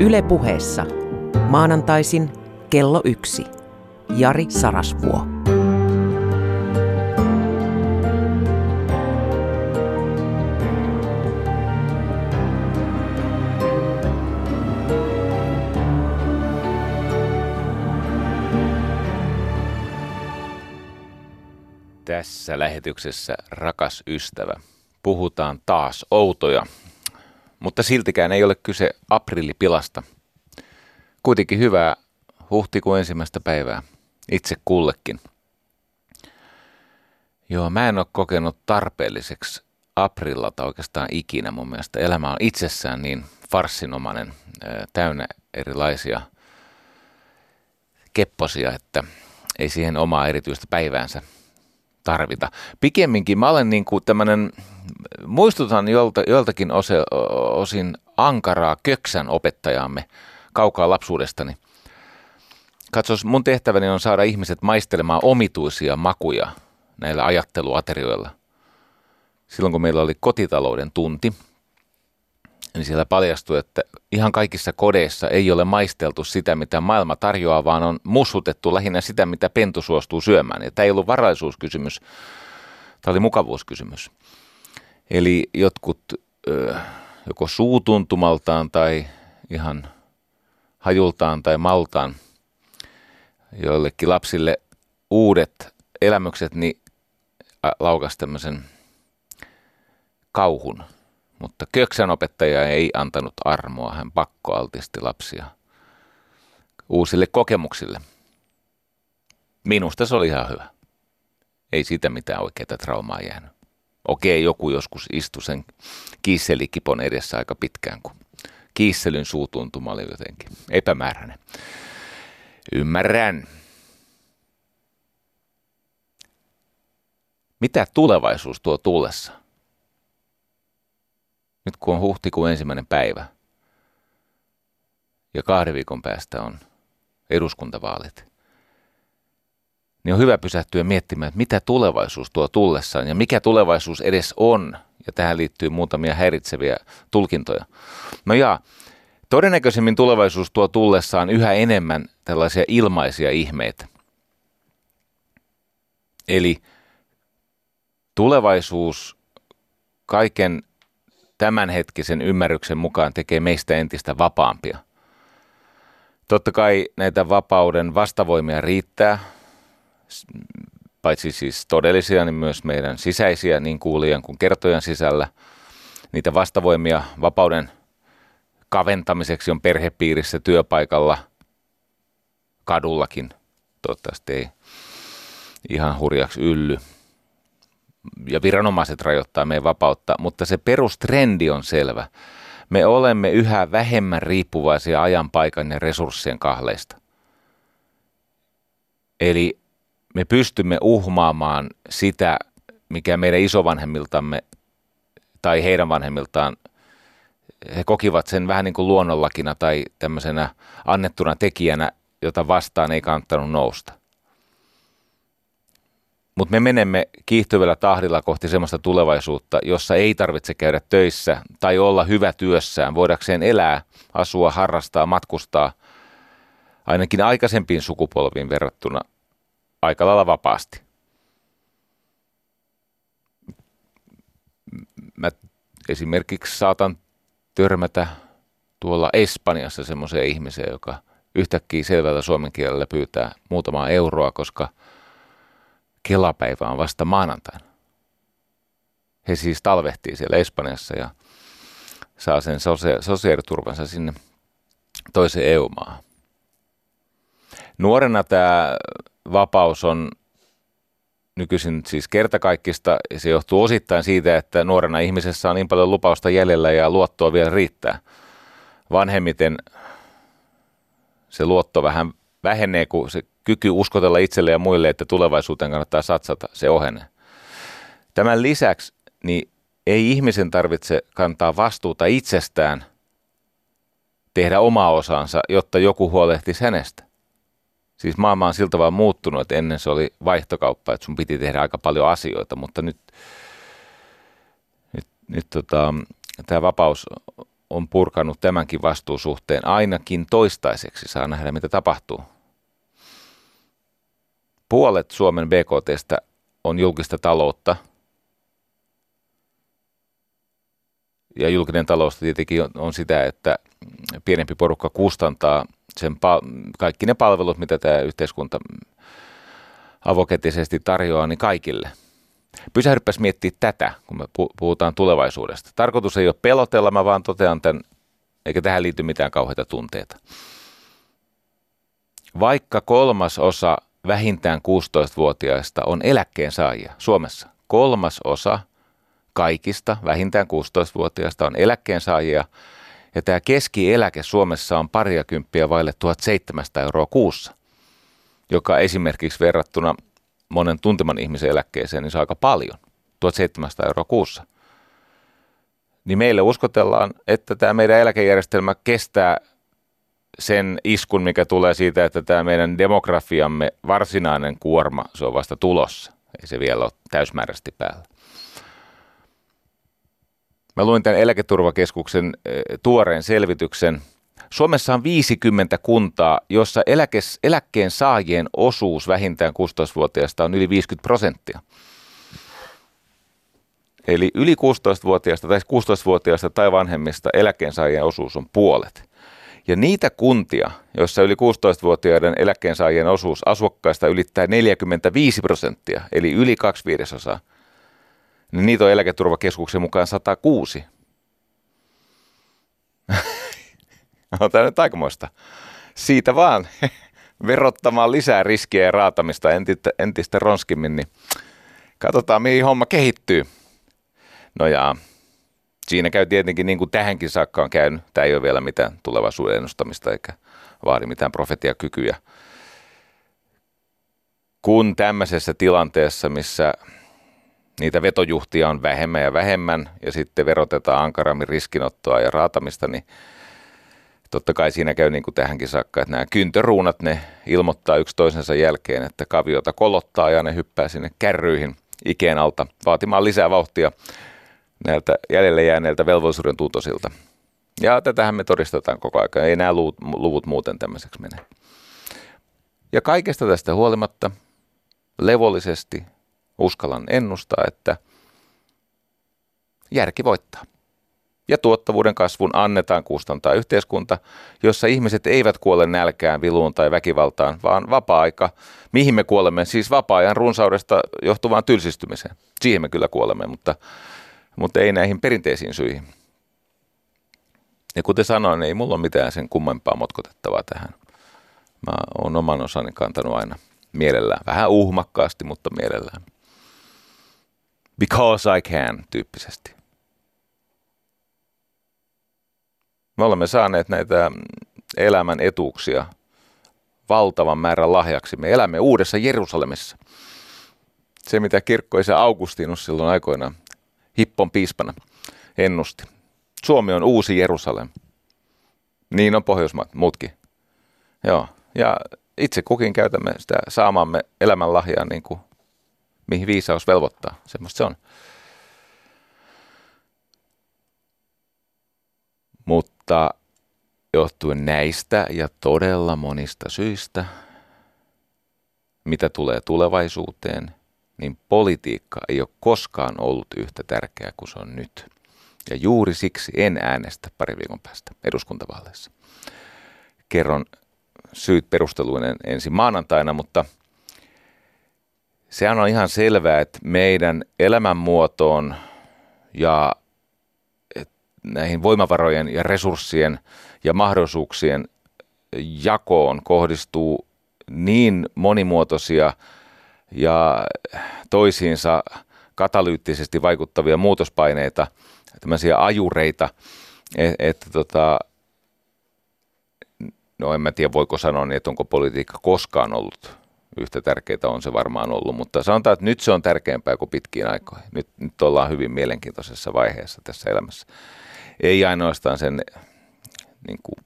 Yle puheessa. Maanantaisin kello yksi. Jari Sarasvuo. Tässä lähetyksessä, rakas ystävä, puhutaan taas outoja, mutta siltikään ei ole kyse aprillipilasta. Kuitenkin hyvää huhtikuun ensimmäistä päivää itse kullekin. Joo, mä en ole kokenut tarpeelliseksi aprillata oikeastaan ikinä mun mielestä. Elämä on itsessään niin farssinomainen, täynnä erilaisia kepposia, että ei siihen omaa erityistä päiväänsä tarvita. Pikemminkin mä olen niin kuin tämmöinen, muistutan jolta, joltakin ose, osin ankaraa köksän opettajaamme kaukaa lapsuudestani. Katsos, mun tehtäväni on saada ihmiset maistelemaan omituisia makuja näillä ajatteluaterioilla. Silloin kun meillä oli kotitalouden tunti, niin siellä paljastui, että ihan kaikissa kodeissa ei ole maisteltu sitä, mitä maailma tarjoaa, vaan on mussutettu lähinnä sitä, mitä pentu suostuu syömään. Ja tämä ei ollut varallisuuskysymys, tämä oli mukavuuskysymys. Eli jotkut joko suutuntumaltaan tai ihan hajultaan tai maltaan joillekin lapsille uudet elämykset, niin laukas tämmöisen kauhun – mutta Köksän opettaja ei antanut armoa, hän pakkoaltisti lapsia uusille kokemuksille. Minusta se oli ihan hyvä. Ei siitä mitään oikeaa traumaa jäänyt. Okei, joku joskus istui sen kiisselikipon edessä aika pitkään, kun kiisselyn suutuntuma oli jotenkin epämääräinen. Ymmärrän. Mitä tulevaisuus tuo tullessa? Nyt kun on huhtikuun ensimmäinen päivä ja kahden viikon päästä on eduskuntavaalit, niin on hyvä pysähtyä miettimään, että mitä tulevaisuus tuo tullessaan ja mikä tulevaisuus edes on. Ja tähän liittyy muutamia häiritseviä tulkintoja. No ja, todennäköisemmin tulevaisuus tuo tullessaan yhä enemmän tällaisia ilmaisia ihmeitä. Eli tulevaisuus kaiken tämänhetkisen ymmärryksen mukaan tekee meistä entistä vapaampia. Totta kai näitä vapauden vastavoimia riittää, paitsi siis todellisia, niin myös meidän sisäisiä, niin kuulijan kuin kertojan sisällä. Niitä vastavoimia vapauden kaventamiseksi on perhepiirissä, työpaikalla, kadullakin. Toivottavasti ei ihan hurjaksi ylly ja viranomaiset rajoittaa meidän vapautta, mutta se perustrendi on selvä. Me olemme yhä vähemmän riippuvaisia ajan, paikan ja resurssien kahleista. Eli me pystymme uhmaamaan sitä, mikä meidän isovanhemmiltamme tai heidän vanhemmiltaan, he kokivat sen vähän niin kuin luonnollakina tai tämmöisenä annettuna tekijänä, jota vastaan ei kannattanut nousta. Mutta me menemme kiihtyvällä tahdilla kohti sellaista tulevaisuutta, jossa ei tarvitse käydä töissä tai olla hyvä työssään, voidakseen elää, asua, harrastaa, matkustaa, ainakin aikaisempiin sukupolviin verrattuna aika lailla vapaasti. Mä esimerkiksi saatan törmätä tuolla Espanjassa semmoiseen ihmiseen, joka yhtäkkiä selvällä suomen kielellä pyytää muutamaa euroa, koska – kelapäivä on vasta maanantaina. He siis talvehtii siellä Espanjassa ja saa sen sosiaaliturvansa sinne toiseen EU-maahan. Nuorena tämä vapaus on nykyisin siis kertakaikkista se johtuu osittain siitä, että nuorena ihmisessä on niin paljon lupausta jäljellä ja luottoa vielä riittää. Vanhemmiten se luotto vähän vähenee, kun se kyky uskotella itselle ja muille, että tulevaisuuteen kannattaa satsata, se ohenee. Tämän lisäksi niin ei ihmisen tarvitse kantaa vastuuta itsestään, tehdä omaa osansa, jotta joku huolehtisi hänestä. Siis maailma on siltä vaan muuttunut, että ennen se oli vaihtokauppa, että sun piti tehdä aika paljon asioita, mutta nyt, nyt, nyt tota, tämä vapaus on purkanut tämänkin vastuusuhteen ainakin toistaiseksi. Saa nähdä, mitä tapahtuu. Puolet Suomen BKTstä on julkista taloutta. Ja julkinen talous tietenkin on, sitä, että pienempi porukka kustantaa sen kaikki ne palvelut, mitä tämä yhteiskunta avoketisesti tarjoaa, niin kaikille. Pysähdypäs miettiä tätä, kun me puhutaan tulevaisuudesta. Tarkoitus ei ole pelotella, mä vaan totean tämän, eikä tähän liity mitään kauheita tunteita. Vaikka kolmas osa vähintään 16-vuotiaista on eläkkeensaajia Suomessa, kolmas osa kaikista vähintään 16-vuotiaista on eläkkeensaajia, ja tämä keskieläke Suomessa on pariakymppiä vaille 1700 euroa kuussa, joka esimerkiksi verrattuna monen tunteman ihmisen eläkkeeseen, niin se on aika paljon, 1700 euroa kuussa. Niin meille uskotellaan, että tämä meidän eläkejärjestelmä kestää sen iskun, mikä tulee siitä, että tämä meidän demografiamme varsinainen kuorma, se on vasta tulossa. Ei se vielä ole täysmääräisesti päällä. Mä luin tämän eläketurvakeskuksen eh, tuoreen selvityksen. Suomessa on 50 kuntaa, jossa eläkes, eläkkeen saajien osuus vähintään 16-vuotiaista on yli 50 prosenttia. Eli yli 16-vuotiaista tai 16-vuotiaista tai vanhemmista eläkkeensaajien osuus on puolet. Ja niitä kuntia, joissa yli 16-vuotiaiden eläkkeensaajien osuus asukkaista ylittää 45 prosenttia, eli yli kaksi viidesosaa, niin niitä on eläketurvakeskuksen mukaan 106. on tämä nyt aikamoista. Siitä vaan verottamaan lisää riskiä ja raatamista entistä, entistä ronskimmin, niin katsotaan mihin homma kehittyy. No ja siinä käy tietenkin niin kuin tähänkin saakka on käynyt. Tämä ei ole vielä mitään tulevaisuuden ennustamista eikä vaadi mitään profetiakykyjä. Kun tämmöisessä tilanteessa, missä niitä vetojuhtia on vähemmän ja vähemmän ja sitten verotetaan ankarammin riskinottoa ja raatamista, niin totta kai siinä käy niin kuin tähänkin saakka, että nämä kyntöruunat, ne ilmoittaa yksi toisensa jälkeen, että kaviota kolottaa ja ne hyppää sinne kärryihin ikeen alta vaatimaan lisää vauhtia näiltä jäljelle jääneiltä velvollisuuden tuutosilta. Ja tätähän me todistetaan koko ajan. Ei nämä luvut, luvut muuten tämmöiseksi mene. Ja kaikesta tästä huolimatta levollisesti uskallan ennustaa, että järki voittaa. Ja tuottavuuden kasvun annetaan kustantaa yhteiskunta, jossa ihmiset eivät kuole nälkään, viluun tai väkivaltaan, vaan vapaa-aika, mihin me kuolemme, siis vapaa-ajan runsaudesta johtuvaan tylsistymiseen. Siihen me kyllä kuolemme, mutta mutta ei näihin perinteisiin syihin. Ja kuten sanoin, ei mulla ole mitään sen kummempaa motkotettavaa tähän. Mä oon oman osani kantanut aina mielellään. Vähän uhmakkaasti, mutta mielellään. Because I can tyyppisesti. Me olemme saaneet näitä elämän etuuksia valtavan määrän lahjaksi. Me elämme uudessa Jerusalemissa. Se, mitä kirkkoisa Augustinus silloin aikoinaan Hippon piispana ennusti. Suomi on uusi Jerusalem. Niin on Pohjoismaat, muutkin. Joo, ja itse kukin käytämme sitä saamamme elämänlahjaa niin kuin mihin viisaus velvoittaa. Semmoista se on. Mutta johtuen näistä ja todella monista syistä, mitä tulee tulevaisuuteen – niin politiikka ei ole koskaan ollut yhtä tärkeää kuin se on nyt. Ja juuri siksi en äänestä pari viikon päästä eduskuntavaaleissa. Kerron syyt perusteluinen ensi maanantaina, mutta sehän on ihan selvää, että meidän elämänmuotoon ja näihin voimavarojen ja resurssien ja mahdollisuuksien jakoon kohdistuu niin monimuotoisia ja toisiinsa katalyyttisesti vaikuttavia muutospaineita, tämmöisiä ajureita, että, että tota, no en mä tiedä voiko sanoa niin, että onko politiikka koskaan ollut yhtä tärkeää, on se varmaan ollut, mutta sanotaan, että nyt se on tärkeämpää kuin pitkiin aikoihin. Nyt, nyt ollaan hyvin mielenkiintoisessa vaiheessa tässä elämässä. Ei ainoastaan sen niin kuin,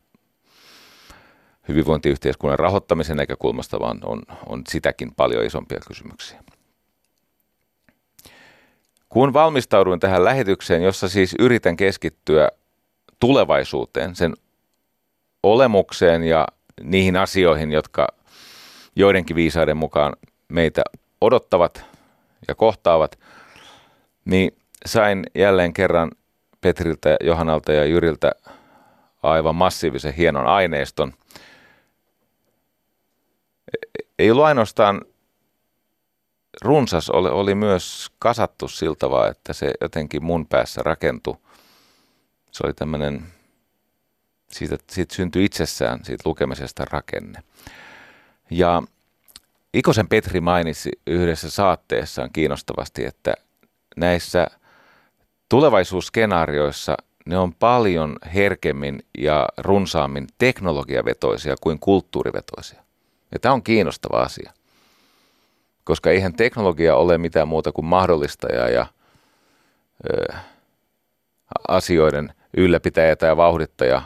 hyvinvointiyhteiskunnan rahoittamisen näkökulmasta, vaan on, on sitäkin paljon isompia kysymyksiä. Kun valmistauduin tähän lähetykseen, jossa siis yritän keskittyä tulevaisuuteen, sen olemukseen ja niihin asioihin, jotka joidenkin viisaiden mukaan meitä odottavat ja kohtaavat, niin sain jälleen kerran Petriltä, Johannalta ja Jyriltä aivan massiivisen hienon aineiston. Ei ollut ainoastaan runsas, oli, oli myös kasattu siltä että se jotenkin mun päässä rakentui. Se oli tämmöinen, siitä, siitä syntyi itsessään, siitä lukemisesta rakenne. Ja Ikosen Petri mainitsi yhdessä saatteessaan kiinnostavasti, että näissä tulevaisuusskenaarioissa ne on paljon herkemmin ja runsaammin teknologiavetoisia kuin kulttuurivetoisia. Ja tämä on kiinnostava asia, koska eihän teknologia ole mitään muuta kuin mahdollistaja ja ö, asioiden ylläpitäjä tai vauhdittaja.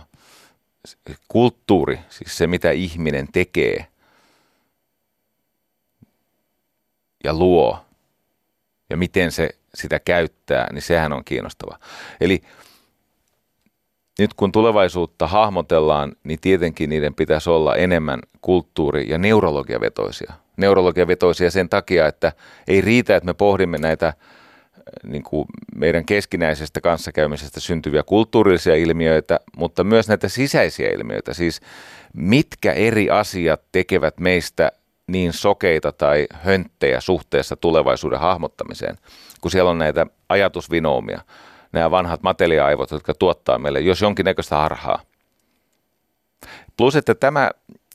Kulttuuri, siis se mitä ihminen tekee ja luo ja miten se sitä käyttää, niin sehän on kiinnostava. Eli nyt kun tulevaisuutta hahmotellaan, niin tietenkin niiden pitäisi olla enemmän kulttuuri- ja neurologiavetoisia. Neurologiavetoisia sen takia, että ei riitä, että me pohdimme näitä äh, niin kuin meidän keskinäisestä kanssakäymisestä syntyviä kulttuurillisia ilmiöitä, mutta myös näitä sisäisiä ilmiöitä. Siis mitkä eri asiat tekevät meistä niin sokeita tai hönttejä suhteessa tulevaisuuden hahmottamiseen, kun siellä on näitä ajatusvinoumia, nämä vanhat materiaaivot, jotka tuottaa meille, jos jonkinnäköistä harhaa. Plus, että tämä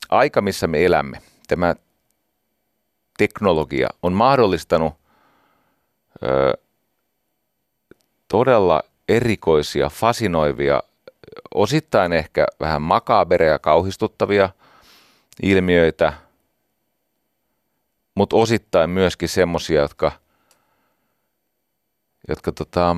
aika, missä me elämme, tämä teknologia on mahdollistanut ö, todella erikoisia, fasinoivia, osittain ehkä vähän makaabereja, kauhistuttavia ilmiöitä – mutta osittain myöskin semmoisia, jotka, jotka tota,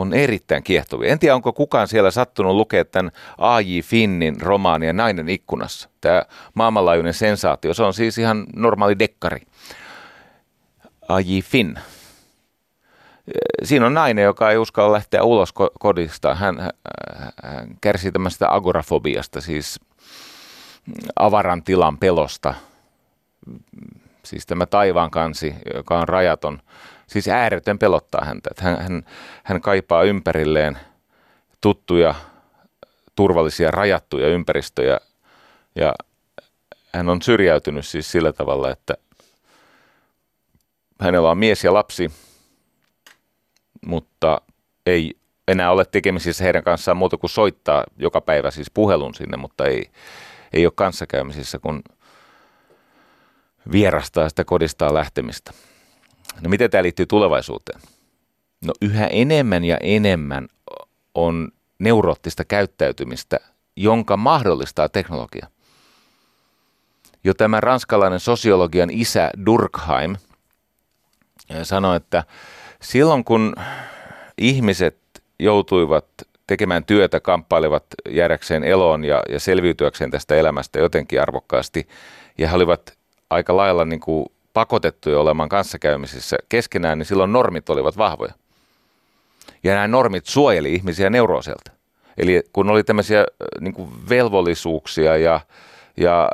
on erittäin kiehtovia. En tiedä, onko kukaan siellä sattunut lukea tämän A.J. Finnin romaania Nainen ikkunassa. Tämä maailmanlaajuinen sensaatio, se on siis ihan normaali dekkari. A.J. Finn. Siinä on nainen, joka ei uskalla lähteä ulos kodista. Hän, hän kärsii tämmöistä agorafobiasta, siis avaran tilan pelosta Siis tämä taivaan kansi, joka on rajaton, siis ääretön pelottaa häntä. Että hän, hän, hän kaipaa ympärilleen tuttuja, turvallisia, rajattuja ympäristöjä. Ja hän on syrjäytynyt siis sillä tavalla, että hänellä on mies ja lapsi, mutta ei enää ole tekemisissä heidän kanssaan muuta kuin soittaa joka päivä siis puhelun sinne, mutta ei, ei ole kanssakäymisissä, kun – vierastaa sitä kodistaan lähtemistä. No miten tämä liittyy tulevaisuuteen? No yhä enemmän ja enemmän on neuroottista käyttäytymistä, jonka mahdollistaa teknologia. Jo tämä ranskalainen sosiologian isä Durkheim eh, sanoi, että silloin kun ihmiset joutuivat tekemään työtä, kamppailevat jäädäkseen eloon ja, ja selviytyäkseen tästä elämästä jotenkin arvokkaasti, ja he olivat aika lailla niin kuin pakotettuja olemaan kanssakäymisissä keskenään, niin silloin normit olivat vahvoja. Ja nämä normit suojeli ihmisiä neurooselta. Eli kun oli tämmöisiä niin kuin velvollisuuksia ja, ja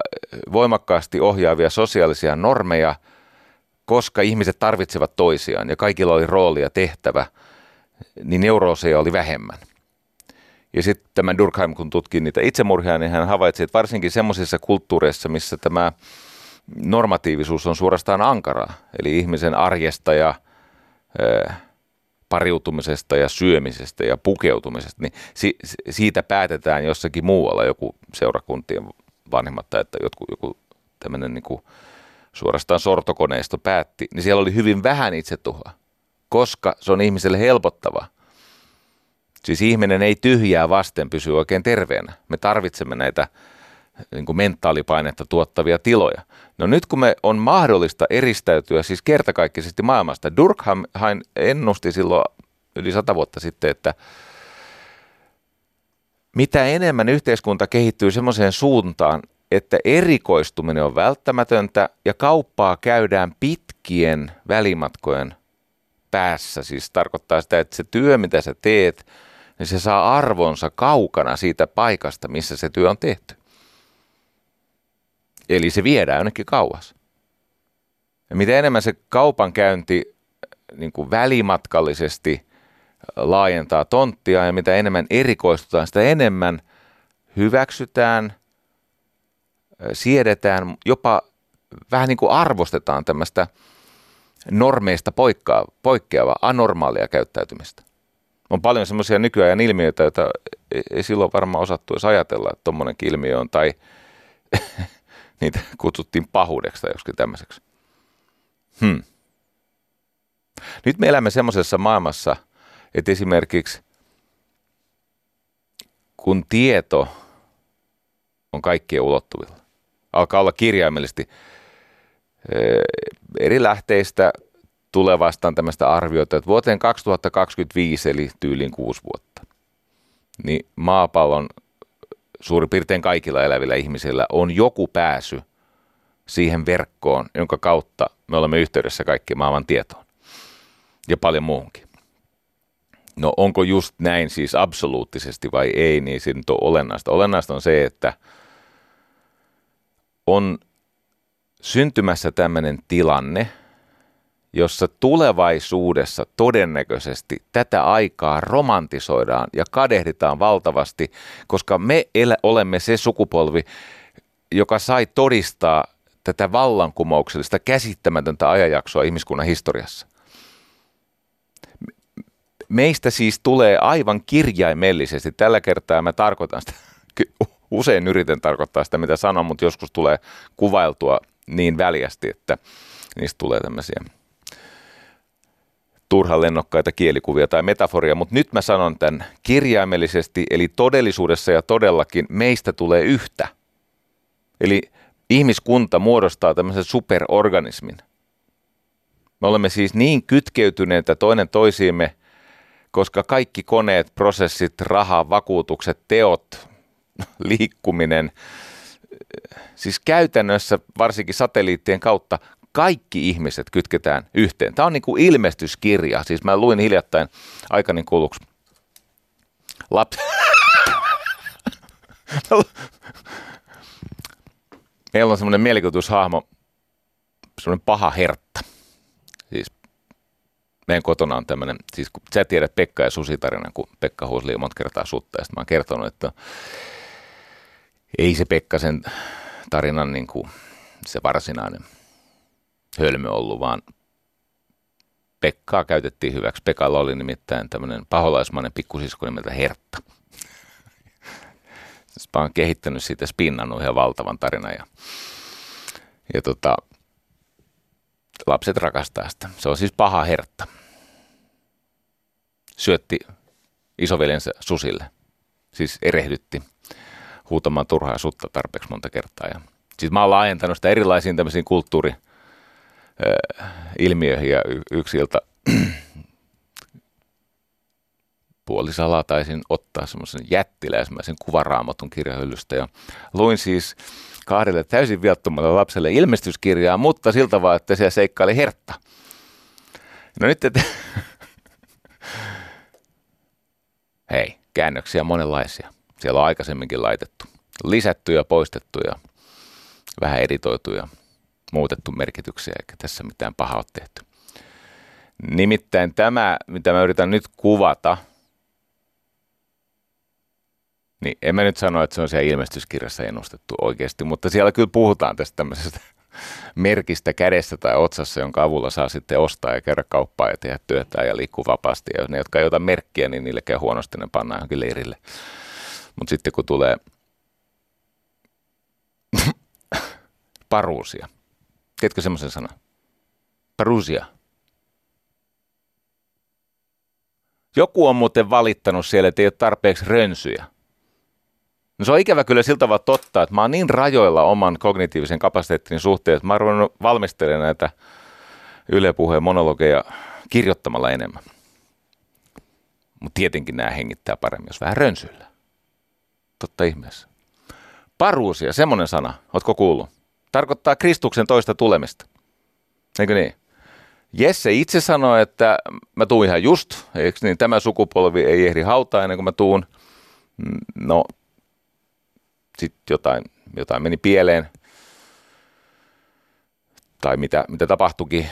voimakkaasti ohjaavia sosiaalisia normeja, koska ihmiset tarvitsevat toisiaan ja kaikilla oli rooli ja tehtävä, niin neurooseja oli vähemmän. Ja sitten tämä Durkheim, kun tutki niitä itsemurhia, niin hän havaitsi, että varsinkin semmoisissa kulttuureissa, missä tämä normatiivisuus on suorastaan ankaraa. Eli ihmisen arjesta ja ö, pariutumisesta ja syömisestä ja pukeutumisesta, niin si, siitä päätetään jossakin muualla, joku seurakuntien vanhemmat tai että joku, joku tämmöinen niin kuin suorastaan sortokoneisto päätti, niin siellä oli hyvin vähän itsetuhoa, koska se on ihmiselle helpottava. Siis ihminen ei tyhjää vasten pysy oikein terveenä. Me tarvitsemme näitä niin kuin mentaalipainetta tuottavia tiloja. No nyt kun me on mahdollista eristäytyä siis kertakaikkisesti maailmasta, Durkheim ennusti silloin yli sata vuotta sitten, että mitä enemmän yhteiskunta kehittyy semmoiseen suuntaan, että erikoistuminen on välttämätöntä ja kauppaa käydään pitkien välimatkojen päässä. Siis tarkoittaa sitä, että se työ, mitä sä teet, niin se saa arvonsa kaukana siitä paikasta, missä se työ on tehty. Eli se viedään jonnekin kauas. Ja mitä enemmän se kaupankäynti niin kuin välimatkallisesti laajentaa tonttia ja mitä enemmän erikoistutaan, sitä enemmän hyväksytään, siedetään, jopa vähän niin kuin arvostetaan tämmöistä normeista poikkeavaa, anormaalia käyttäytymistä. On paljon semmoisia nykyajan ilmiöitä, joita ei silloin varmaan osattu edes ajatella, että tuommoinenkin ilmiö on, tai niitä kutsuttiin pahuudeksi tai joskin tämmöiseksi. Hmm. Nyt me elämme semmoisessa maailmassa, että esimerkiksi kun tieto on kaikkien ulottuvilla, alkaa olla kirjaimellisesti eh, eri lähteistä tulee vastaan tämmöistä arviota, että vuoteen 2025, eli tyyliin kuusi vuotta, niin maapallon suurin piirtein kaikilla elävillä ihmisillä on joku pääsy siihen verkkoon, jonka kautta me olemme yhteydessä kaikki maailman tietoon ja paljon muuhunkin. No onko just näin siis absoluuttisesti vai ei, niin se nyt on olennaista. Olennaista on se, että on syntymässä tämmöinen tilanne, jossa tulevaisuudessa todennäköisesti tätä aikaa romantisoidaan ja kadehditaan valtavasti, koska me olemme se sukupolvi, joka sai todistaa tätä vallankumouksellista käsittämätöntä ajanjaksoa ihmiskunnan historiassa. Meistä siis tulee aivan kirjaimellisesti, tällä kertaa mä tarkoitan sitä, usein yritän tarkoittaa sitä mitä sanon, mutta joskus tulee kuvailtua niin väljästi, että niistä tulee tämmöisiä turhan lennokkaita kielikuvia tai metaforia, mutta nyt mä sanon tämän kirjaimellisesti, eli todellisuudessa ja todellakin meistä tulee yhtä. Eli ihmiskunta muodostaa tämmöisen superorganismin. Me olemme siis niin kytkeytyneitä toinen toisiimme, koska kaikki koneet, prosessit, raha, vakuutukset, teot, liikkuminen, siis käytännössä varsinkin satelliittien kautta kaikki ihmiset kytketään yhteen. Tämä on niin kuin ilmestyskirja. Siis mä luin hiljattain aikani kuluksi. Lapsi. Meillä on semmoinen mielikuvitushahmo, semmoinen paha hertta. Siis meidän kotona on tämmöinen, siis kun sä tiedät Pekka ja Susi tarinan, kun Pekka huusi monta kertaa sutta, ja mä oon kertonut, että ei se Pekka sen tarinan niin kuin se varsinainen hölmö ollut, vaan Pekkaa käytettiin hyväksi. Pekalla oli nimittäin tämmöinen paholaismainen pikkusisko nimeltä Hertta. Mä oon kehittänyt siitä, spinnannut ihan valtavan tarinan. Ja, ja tota, lapset rakastaa sitä. Se on siis paha Hertta. Syötti isoveljensä susille. Siis erehdytti huutamaan turhaa sutta tarpeeksi monta kertaa. Ja siis mä oon laajentanut sitä erilaisiin tämmöisiin kulttuuri- ilmiöihin ja yksi ilta puolisalaa taisin ottaa semmoisen jättiläismäisen kuvaraamatun kirjahyllystä ja luin siis kahdelle täysin viattomalle lapselle ilmestyskirjaa, mutta siltä vaan, että se seikkaili hertta. No nyt, että hei, käännöksiä monenlaisia. Siellä on aikaisemminkin laitettu. Lisätty ja poistettu ja vähän editoitu ja muutettu merkityksiä, eikä tässä mitään pahaa ole tehty. Nimittäin tämä, mitä mä yritän nyt kuvata, niin en mä nyt sano, että se on siellä ilmestyskirjassa ennustettu oikeasti, mutta siellä kyllä puhutaan tästä tämmöisestä merkistä kädessä tai otsassa, jonka avulla saa sitten ostaa ja käydä kauppaa ja tehdä työtä ja liikkua vapaasti. Ja ne, jotka ei ota merkkiä, niin niille käy huonosti, ne pannaan johonkin leirille. Mutta sitten kun tulee paruusia, Tiedätkö semmoisen sanan? Perusia. Joku on muuten valittanut siellä, että ei ole tarpeeksi rönsyjä. No se on ikävä kyllä siltä vaan totta, että mä oon niin rajoilla oman kognitiivisen kapasiteettini suhteen, että mä oon valmistelemaan näitä Yle Puheen monologeja kirjoittamalla enemmän. Mutta tietenkin nämä hengittää paremmin, jos vähän rönsyillä. Totta ihmeessä. Paruusia, semmoinen sana. Ootko kuullut? Tarkoittaa Kristuksen toista tulemista. Eikö niin? Jesse itse sanoi, että mä tuun ihan just, eikö niin, tämä sukupolvi ei ehdi hautaa ennen kuin mä tuun. No, sitten jotain, jotain meni pieleen. Tai mitä, mitä tapahtuikin.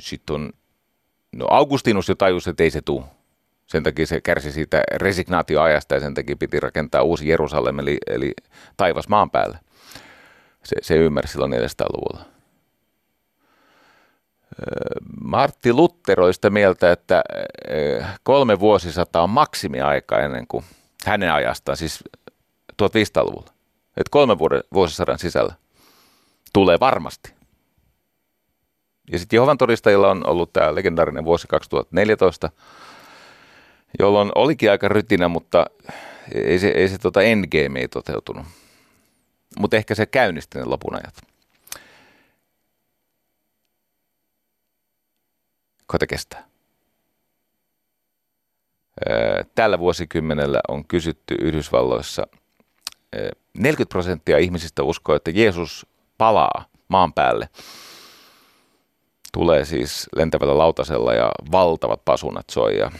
Sitten on, no Augustinus jo tajusi, että ei se tule. Sen takia se kärsi siitä resignaatioajasta ja sen takia piti rakentaa uusi Jerusalem, eli, eli taivas maan päälle. Se, se ymmärsi silloin 400-luvulla. Martti Luther oli sitä mieltä, että kolme vuosisataa on maksimiaika ennen kuin hänen ajastaan, siis 1500-luvulla. Että kolme vuosisadan sisällä tulee varmasti. Ja sitten Jehovan todistajilla on ollut tämä legendaarinen vuosi 2014, jolloin olikin aika rytinä, mutta ei se, ei se tota endgame ei toteutunut. Mutta ehkä se käynnisti ne lopun ajat. Koita kestää. Tällä vuosikymmenellä on kysytty Yhdysvalloissa, 40 prosenttia ihmisistä uskoo, että Jeesus palaa maan päälle. Tulee siis lentävällä lautasella ja valtavat pasunat soi ja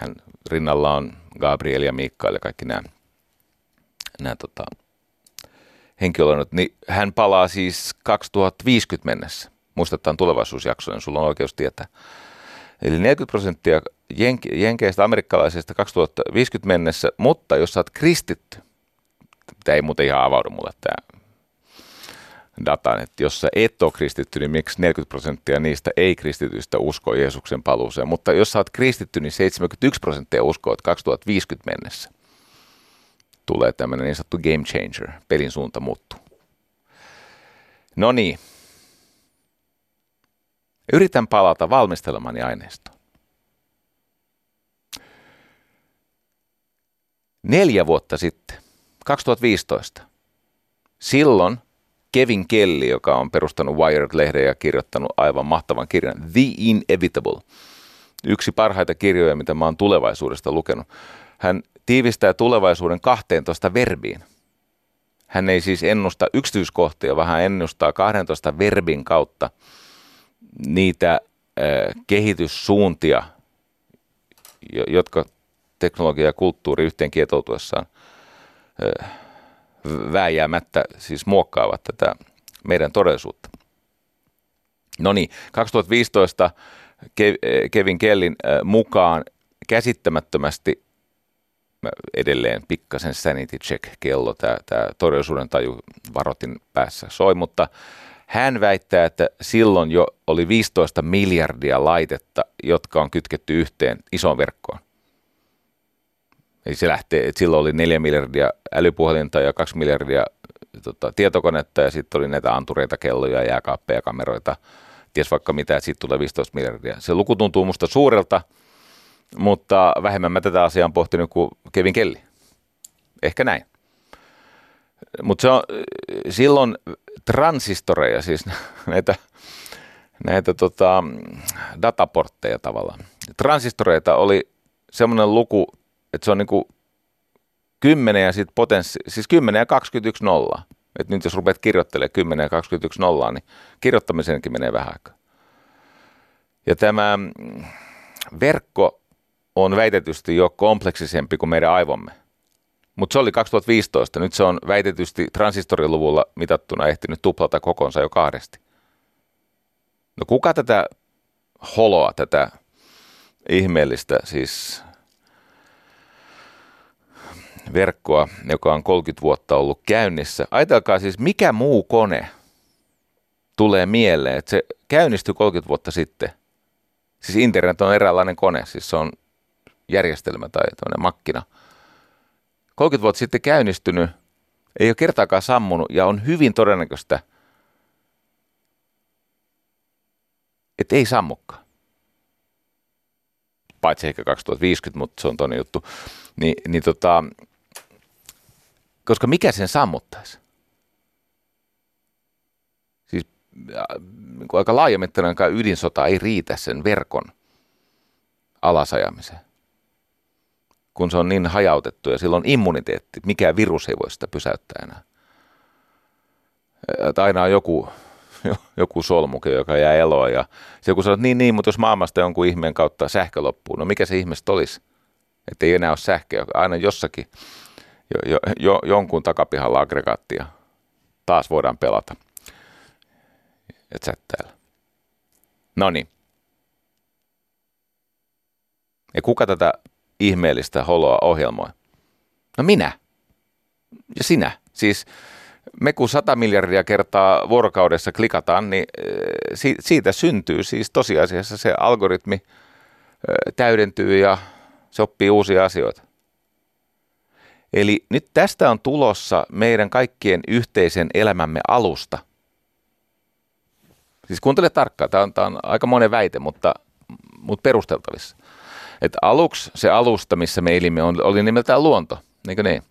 hän rinnalla on Gabriel ja Mikael ja kaikki nämä, nämä tota, henkilöt, niin hän palaa siis 2050 mennessä. Muistetaan tulevaisuusjakso, niin sulla on oikeus tietää. Eli 40 prosenttia jenke- jenkeistä, amerikkalaisista 2050 mennessä, mutta jos sä oot kristitty, tämä ei muuten ihan avaudu mulle tämä datan, että jos sä et ole kristitty, niin miksi 40 prosenttia niistä ei-kristityistä uskoo Jeesuksen paluuseen. Mutta jos sä oot kristitty, niin 71 prosenttia uskoo, että 2050 mennessä tulee tämmöinen niin sanottu game changer, pelin suunta muuttuu. No niin. Yritän palata valmistelemani aineistoon. Neljä vuotta sitten, 2015, silloin Kevin Kelly, joka on perustanut Wired-lehden ja kirjoittanut aivan mahtavan kirjan The Inevitable, yksi parhaita kirjoja, mitä mä oon tulevaisuudesta lukenut. Hän tiivistää tulevaisuuden 12 verbiin. Hän ei siis ennusta yksityiskohtia, vaan hän ennustaa 12 verbin kautta niitä äh, kehityssuuntia, jotka teknologia ja kulttuuri yhteen kietoutuessaan äh, vääjäämättä siis muokkaavat tätä meidän todellisuutta. No niin, 2015 Kevin Kellin mukaan käsittämättömästi edelleen pikkasen sanity check kello, tämä, tämä todellisuuden taju varotin päässä soi, mutta hän väittää, että silloin jo oli 15 miljardia laitetta, jotka on kytketty yhteen isoon verkkoon. Eli se lähtee, että silloin oli 4 miljardia älypuhelinta ja 2 miljardia tota, tietokonetta ja sitten oli näitä antureita, kelloja, jääkaappeja, kameroita, ties vaikka mitä, että siitä tulee 15 miljardia. Se luku tuntuu musta suurelta, mutta vähemmän mä tätä asiaa on pohtinut kuin Kevin Kelly. Ehkä näin. Mutta silloin transistoreja, siis näitä, näitä tota, dataportteja tavallaan. Transistoreita oli semmoinen luku, että se on niinku 10 ja sitten potenssi, siis 10 ja 21 nollaa. Et nyt jos rupeat kirjoittelemaan 10 ja 21 nollaa, niin kirjoittamisenkin menee vähän aikaa. Ja tämä verkko on väitetysti jo kompleksisempi kuin meidän aivomme. Mutta se oli 2015. Nyt se on väitetysti transistoriluvulla mitattuna ehtinyt tuplata kokonsa jo kahdesti. No kuka tätä holoa, tätä ihmeellistä siis verkkoa, joka on 30 vuotta ollut käynnissä. Ajatelkaa siis, mikä muu kone tulee mieleen, että se käynnistyi 30 vuotta sitten. Siis internet on eräänlainen kone, siis se on järjestelmä tai makkina. 30 vuotta sitten käynnistynyt, ei ole kertaakaan sammunut ja on hyvin todennäköistä, että ei sammukaan. Paitsi ehkä 2050, mutta se on toinen juttu. Ni, niin tota, koska mikä sen sammuttaisi? Siis niin aika laajamittainen ydinsota ei riitä sen verkon alasajamiseen kun se on niin hajautettu ja silloin immuniteetti, mikä virus ei voi sitä pysäyttää enää. Että aina on joku joku solmuke, joka jää eloon. Ja se kun sanot, niin, niin, mutta jos maailmasta jonkun ihmeen kautta sähkö loppuu, no mikä se ihmestä olisi? Että ei enää ole sähköä, aina jossakin jo, jo, jo, jonkun takapihalla aggregaattia taas voidaan pelata. Et. No niin. Ja kuka tätä ihmeellistä holoa ohjelmoi? No minä. Ja sinä. Siis me kun 100 miljardia kertaa vuorokaudessa klikataan, niin eh, siitä syntyy siis tosiasiassa se algoritmi eh, täydentyy ja se oppii uusia asioita. Eli nyt tästä on tulossa meidän kaikkien yhteisen elämämme alusta. Siis kuuntele tarkkaan, tämä on, tämä on aika monen väite, mutta, mutta perusteltavissa. Että aluksi se alusta, missä me elimme, oli nimeltään luonto, eikö niin?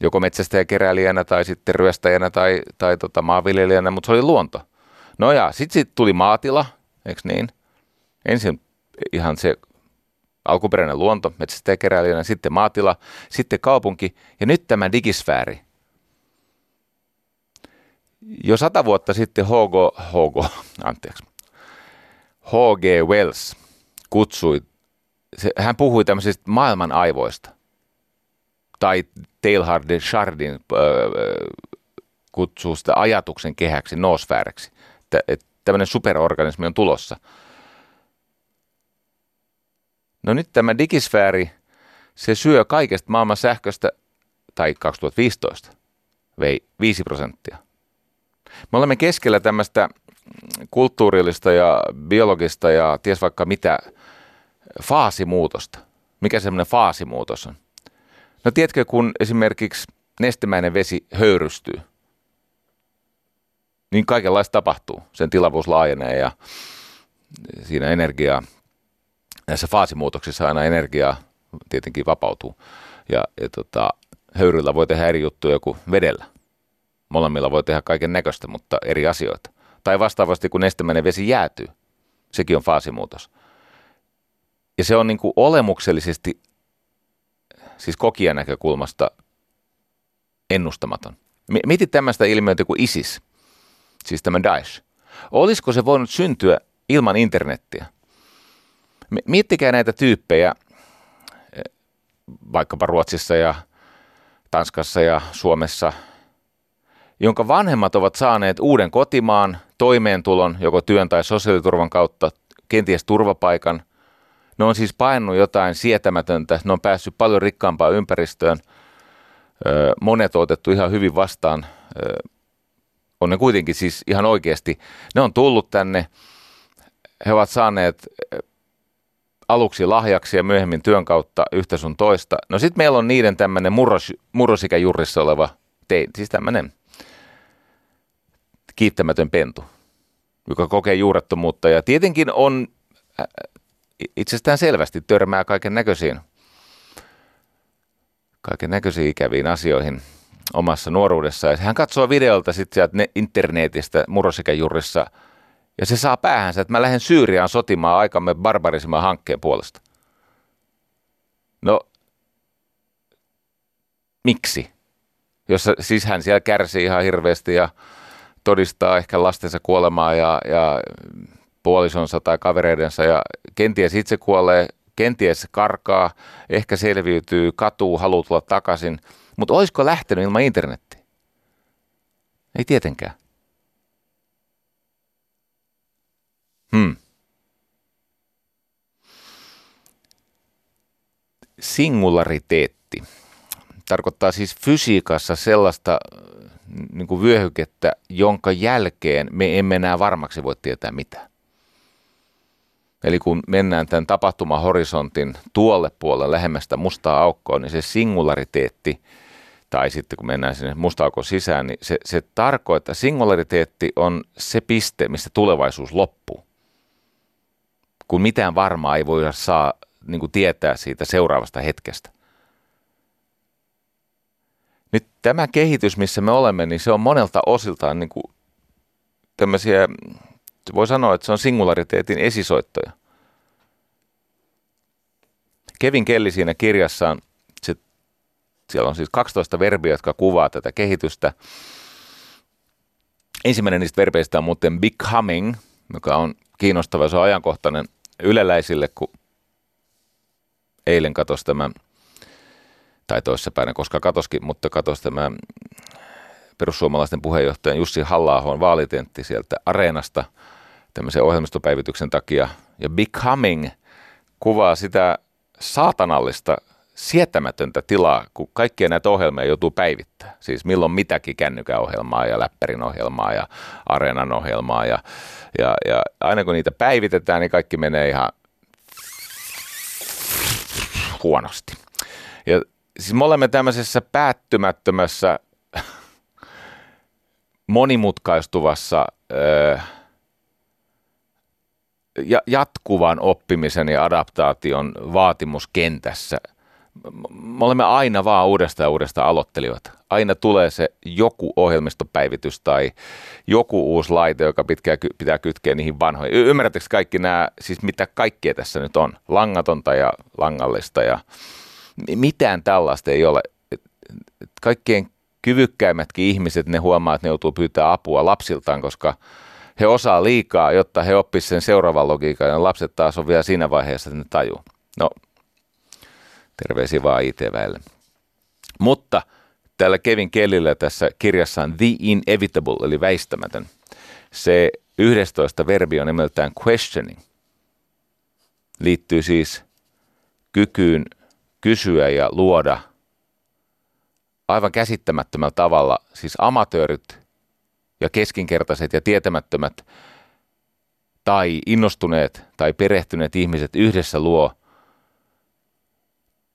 Joko metsästäjäkeräilijänä tai sitten ryöstäjänä tai, tai tota maanviljelijänä, mutta se oli luonto. No ja sitten sit tuli maatila, eikö niin? Ensin ihan se alkuperäinen luonto, metsästäjäkeräilijänä, sitten maatila, sitten kaupunki ja nyt tämä digisfääri. Jo sata vuotta sitten H.G. H.G. Anteeksi. H.G. Wells kutsui, se, hän puhui tämmöisistä maailman aivoista. Tai Teilhard de Chardin kutsuu sitä ajatuksen kehäksi, noosfääreksi. Että tämmöinen superorganismi on tulossa – No nyt tämä digisfääri, se syö kaikesta maailman sähköstä, tai 2015, vei 5 prosenttia. Me olemme keskellä tämmöistä kulttuurillista ja biologista ja ties vaikka mitä faasimuutosta. Mikä semmoinen faasimuutos on? No tiedätkö, kun esimerkiksi nestemäinen vesi höyrystyy, niin kaikenlaista tapahtuu. Sen tilavuus laajenee ja siinä energiaa näissä faasimuutoksissa aina energiaa tietenkin vapautuu. Ja, ja tota, höyryllä voi tehdä eri juttuja kuin vedellä. Molemmilla voi tehdä kaiken näköistä, mutta eri asioita. Tai vastaavasti, kun nestemäinen vesi jäätyy. Sekin on faasimuutos. Ja se on niin kuin olemuksellisesti, siis kokijan näkökulmasta, ennustamaton. Mietit tämmöistä ilmiötä kuin ISIS, siis tämä Daesh. Olisiko se voinut syntyä ilman internettiä? Miettikää näitä tyyppejä eh, vaikkapa Ruotsissa ja Tanskassa ja Suomessa, jonka vanhemmat ovat saaneet uuden kotimaan, toimeentulon, joko työn tai sosiaaliturvan kautta, kenties turvapaikan. Ne on siis painunut jotain sietämätöntä, ne on päässyt paljon rikkaampaan ympäristöön. Monet on otettu ihan hyvin vastaan. On ne kuitenkin siis ihan oikeasti. Ne on tullut tänne, he ovat saaneet aluksi lahjaksi ja myöhemmin työn kautta yhtä sun toista. No sitten meillä on niiden tämmöinen murros, murrosikäjurrissa oleva, te, siis tämmöinen kiittämätön pentu, joka kokee juurettomuutta ja tietenkin on äh, itsestään selvästi törmää kaiken näköisiin kaiken näköisiin ikäviin asioihin omassa nuoruudessa. Hän katsoo videolta sitten sieltä internetistä murrosikäjurrissa – ja se saa päähänsä, että mä lähden Syyriaan sotimaan aikamme barbarisimman hankkeen puolesta. No, miksi? Jos siis hän siellä kärsii ihan hirveästi ja todistaa ehkä lastensa kuolemaa ja, ja puolisonsa tai kavereidensa ja kenties itse kuolee, kenties karkaa, ehkä selviytyy, katuu, haluaa tulla takaisin. Mutta olisiko lähtenyt ilman internettiä? Ei tietenkään. Hmm. Singulariteetti tarkoittaa siis fysiikassa sellaista niin kuin vyöhykettä, jonka jälkeen me emme enää varmaksi voi tietää mitä. Eli kun mennään tämän tapahtumahorisontin tuolle puolelle lähemmästä mustaa aukkoa, niin se singulariteetti, tai sitten kun mennään sinne musta aukon sisään, niin se, se tarkoittaa, singulariteetti on se piste, mistä tulevaisuus loppuu kun mitään varmaa ei voida saa niin kuin tietää siitä seuraavasta hetkestä. Nyt tämä kehitys, missä me olemme, niin se on monelta osiltaan niin kuin tämmöisiä, voi sanoa, että se on singulariteetin esisoittoja. Kevin Kelly siinä kirjassaan, se, siellä on siis 12 verbiä, jotka kuvaa tätä kehitystä. Ensimmäinen niistä verbeistä on muuten becoming, joka on kiinnostava, se on ajankohtainen yleläisille, kun eilen katosi tämä, tai toissapäivänä, koska katoskin, mutta katosi tämä perussuomalaisten puheenjohtajan Jussi halla vaalitentti sieltä areenasta tämmöisen ohjelmistopäivityksen takia. Ja Becoming kuvaa sitä saatanallista sietämätöntä tilaa, kun kaikkia näitä ohjelmia joutuu päivittämään. Siis milloin mitäkin kännykäohjelmaa ja läppärin ohjelmaa ja areenan ohjelmaa. Ja, ja, ja aina kun niitä päivitetään, niin kaikki menee ihan huonosti. Ja siis me olemme tämmöisessä päättymättömässä, monimutkaistuvassa, ja jatkuvan oppimisen ja adaptaation vaatimuskentässä – me olemme aina vaan uudestaan ja uudestaan aloittelijoita. Aina tulee se joku ohjelmistopäivitys tai joku uusi laite, joka pitää, pitää kytkeä niihin vanhoihin. Y- ymmärrättekö kaikki nämä, siis mitä kaikkea tässä nyt on? Langatonta ja langallista ja mitään tällaista ei ole. Kaikkien kyvykkäimmätkin ihmiset, ne huomaa, että ne joutuu pyytää apua lapsiltaan, koska he osaa liikaa, jotta he oppisivat sen seuraavan logiikan ja lapset taas on vielä siinä vaiheessa, että ne tajuu. No, Terveisiä vaan IT-väelle. Mutta tällä Kevin Kellillä tässä kirjassa on The Inevitable, eli väistämätön. Se 11 verbi on nimeltään questioning. Liittyy siis kykyyn kysyä ja luoda aivan käsittämättömällä tavalla, siis amatöörit ja keskinkertaiset ja tietämättömät tai innostuneet tai perehtyneet ihmiset yhdessä luo –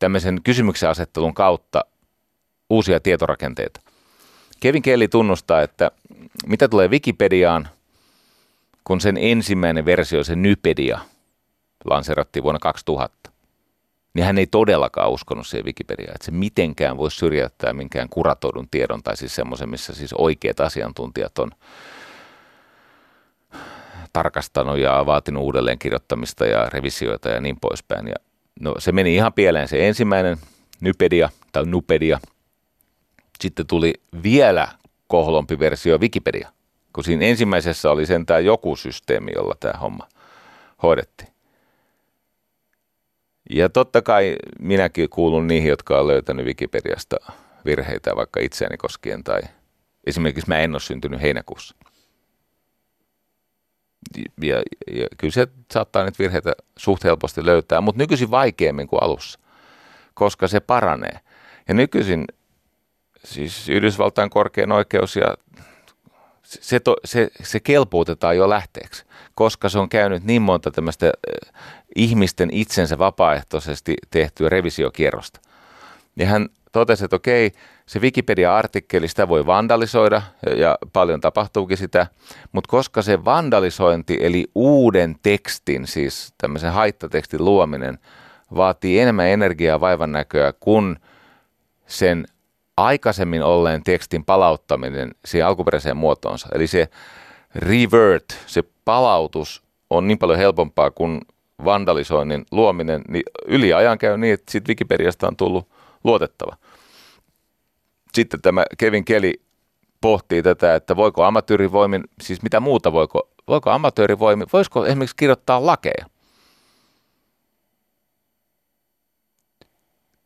tämmöisen kysymyksen asettelun kautta uusia tietorakenteita. Kevin Kelly tunnustaa, että mitä tulee Wikipediaan, kun sen ensimmäinen versio, se Nypedia, lanserattiin vuonna 2000, niin hän ei todellakaan uskonut siihen Wikipediaan, että se mitenkään voisi syrjäyttää minkään kuratoidun tiedon, tai siis semmoisen, missä siis oikeat asiantuntijat on tarkastanut ja vaatinut uudelleen kirjoittamista ja revisioita ja niin poispäin. Ja No se meni ihan pieleen se ensimmäinen Nypedia tai Nupedia. Sitten tuli vielä kohlompi versio Wikipedia, kun siinä ensimmäisessä oli sentään joku systeemi, jolla tämä homma hoidettiin. Ja totta kai minäkin kuulun niihin, jotka on löytänyt Wikipediasta virheitä vaikka itseäni koskien tai esimerkiksi mä en ole syntynyt heinäkuussa ja, ja kyllä se saattaa niitä virheitä suht helposti löytää, mutta nykyisin vaikeammin kuin alussa, koska se paranee. Ja nykyisin siis Yhdysvaltain korkein oikeus ja se, to, se, se kelpuutetaan jo lähteeksi, koska se on käynyt niin monta tämmöistä ihmisten itsensä vapaaehtoisesti tehtyä revisiokierrosta. Ja hän totesi, että okei, se Wikipedia-artikkeli, sitä voi vandalisoida ja paljon tapahtuukin sitä, mutta koska se vandalisointi eli uuden tekstin, siis tämmöisen haittatekstin luominen, vaatii enemmän energiaa vaivan näköä kuin sen aikaisemmin olleen tekstin palauttaminen siihen alkuperäiseen muotoonsa. Eli se revert, se palautus on niin paljon helpompaa kuin vandalisoinnin luominen, niin yli ajan käy niin, että siitä Wikipediasta on tullut luotettava sitten tämä Kevin Kelly pohtii tätä, että voiko amatöörivoimin, siis mitä muuta voiko, voiko amatöörivoimin, voisiko esimerkiksi kirjoittaa lakeja?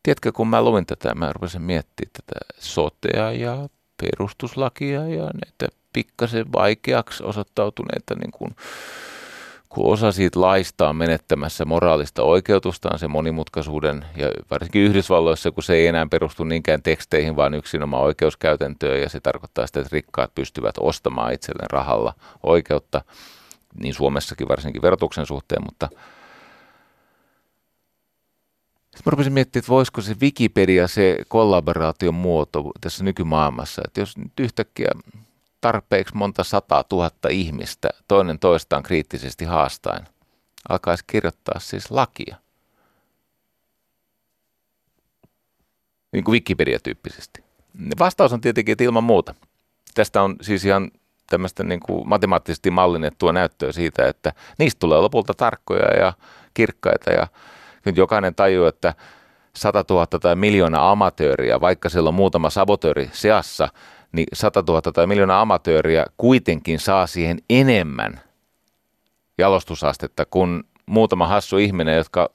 Tiedätkö, kun mä luin tätä, mä rupesin miettimään tätä sotea ja perustuslakia ja näitä pikkasen vaikeaksi osoittautuneita niin kuin kun osa siitä laista on menettämässä moraalista oikeutustaan se monimutkaisuuden, ja varsinkin Yhdysvalloissa, kun se ei enää perustu niinkään teksteihin, vaan yksinomaan oikeuskäytäntöön, ja se tarkoittaa sitä, että rikkaat pystyvät ostamaan itselleen rahalla oikeutta, niin Suomessakin varsinkin verotuksen suhteen, mutta sitten mä rupesin miettimään, että voisiko se Wikipedia se kollaboraation muoto tässä nykymaailmassa, että jos nyt yhtäkkiä tarpeeksi monta sataa tuhatta ihmistä toinen toistaan kriittisesti haastaen alkaisi kirjoittaa siis lakia. Niin kuin Wikipedia-tyyppisesti. Vastaus on tietenkin, että ilman muuta. Tästä on siis ihan tämmöistä niin kuin matemaattisesti mallinnettua näyttöä siitä, että niistä tulee lopulta tarkkoja ja kirkkaita ja nyt jokainen tajuu, että 100 000 tai miljoona amatööriä, vaikka siellä on muutama sabotööri seassa, niin 100 000 tai miljoonaa amatööriä kuitenkin saa siihen enemmän jalostusastetta kuin muutama hassu ihminen, jotka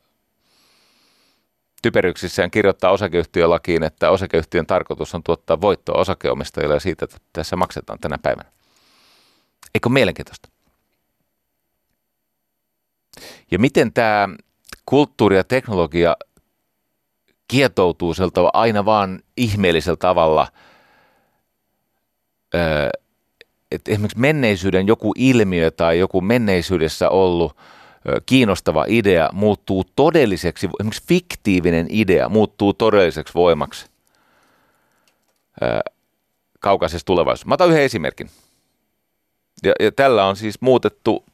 typeryksissään kirjoittaa osakeyhtiölakiin, että osakeyhtiön tarkoitus on tuottaa voittoa osakeomistajille ja siitä, että tässä maksetaan tänä päivänä. Eikö mielenkiintoista? Ja miten tämä kulttuuri ja teknologia kietoutuu sieltä aina vaan ihmeellisellä tavalla, että esimerkiksi menneisyyden joku ilmiö tai joku menneisyydessä ollut kiinnostava idea muuttuu todelliseksi, esimerkiksi fiktiivinen idea muuttuu todelliseksi voimaksi kaukaisessa tulevaisuudessa. Mä otan yhden esimerkin. Ja, ja tällä on siis muutettu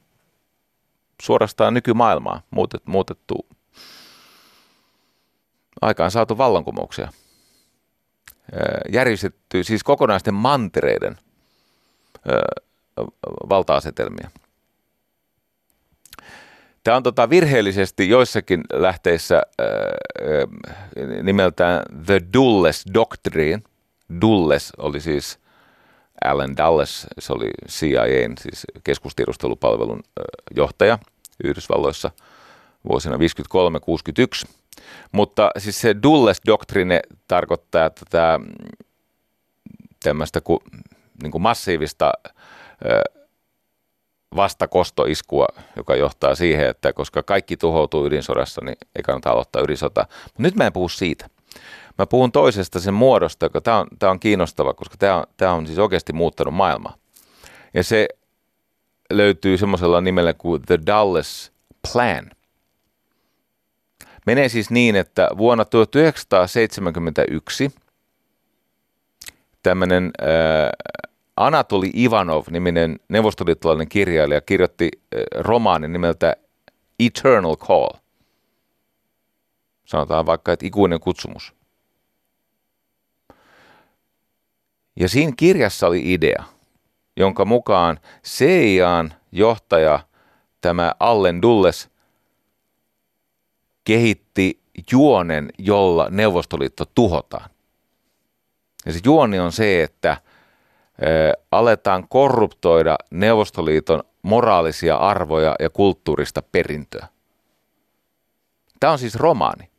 suorastaan nykymaailmaa, muutettu, muutettu aikaan saatu vallankumouksia. Järjestetty siis kokonaisten mantereiden valta-asetelmia. Tämä on tota virheellisesti joissakin lähteissä äh, nimeltään The Dulles Doctrine. Dulles oli siis Alan Dulles, se oli CIAn, siis keskustiedustelupalvelun johtaja Yhdysvalloissa vuosina 53-61. Mutta siis se Dulles Doctrine tarkoittaa, että tämä tämmöistä kuin, niin kuin massiivista vastakostoiskua, joka johtaa siihen, että koska kaikki tuhoutuu ydinsodassa, niin ei kannata aloittaa ydinsota. Mutta nyt mä en puhu siitä. Mä puhun toisesta sen muodosta, joka tämä on, tää on kiinnostava, koska tämä on, tää on siis oikeasti muuttanut maailmaa. Ja se löytyy semmoisella nimellä kuin The Dulles Plan. Menee siis niin, että vuonna 1971 tämmöinen Anatoli Ivanov-niminen neuvostoliittolainen kirjailija kirjoitti eh, romaanin nimeltä Eternal Call. Sanotaan vaikka, että ikuinen kutsumus. Ja siinä kirjassa oli idea, jonka mukaan CIAn johtaja, tämä Allen Dulles, kehitti juonen, jolla Neuvostoliitto tuhotaan. Ja se juoni on se, että – aletaan korruptoida Neuvostoliiton moraalisia arvoja ja kulttuurista perintöä. Tämä on siis romaani.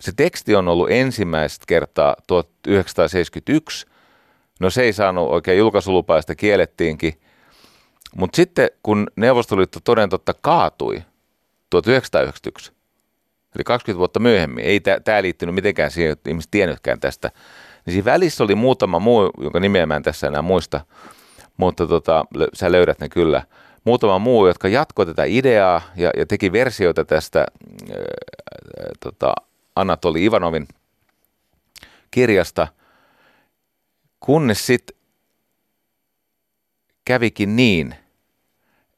Se teksti on ollut ensimmäistä kertaa 1971. No se ei saanut oikein julkaisulupaa, sitä kiellettiinkin. Mutta sitten kun Neuvostoliitto toden totta kaatui 1991, eli 20 vuotta myöhemmin, ei tämä liittynyt mitenkään siihen, että ihmiset tiennytkään tästä, niin siinä välissä oli muutama muu, jonka nimeä mä en tässä enää muista, mutta tota, sä löydät ne kyllä. Muutama muu, jotka jatkoi tätä ideaa ja, ja teki versioita tästä ää, tota, Anatoli Ivanovin kirjasta, kunnes sitten kävikin niin,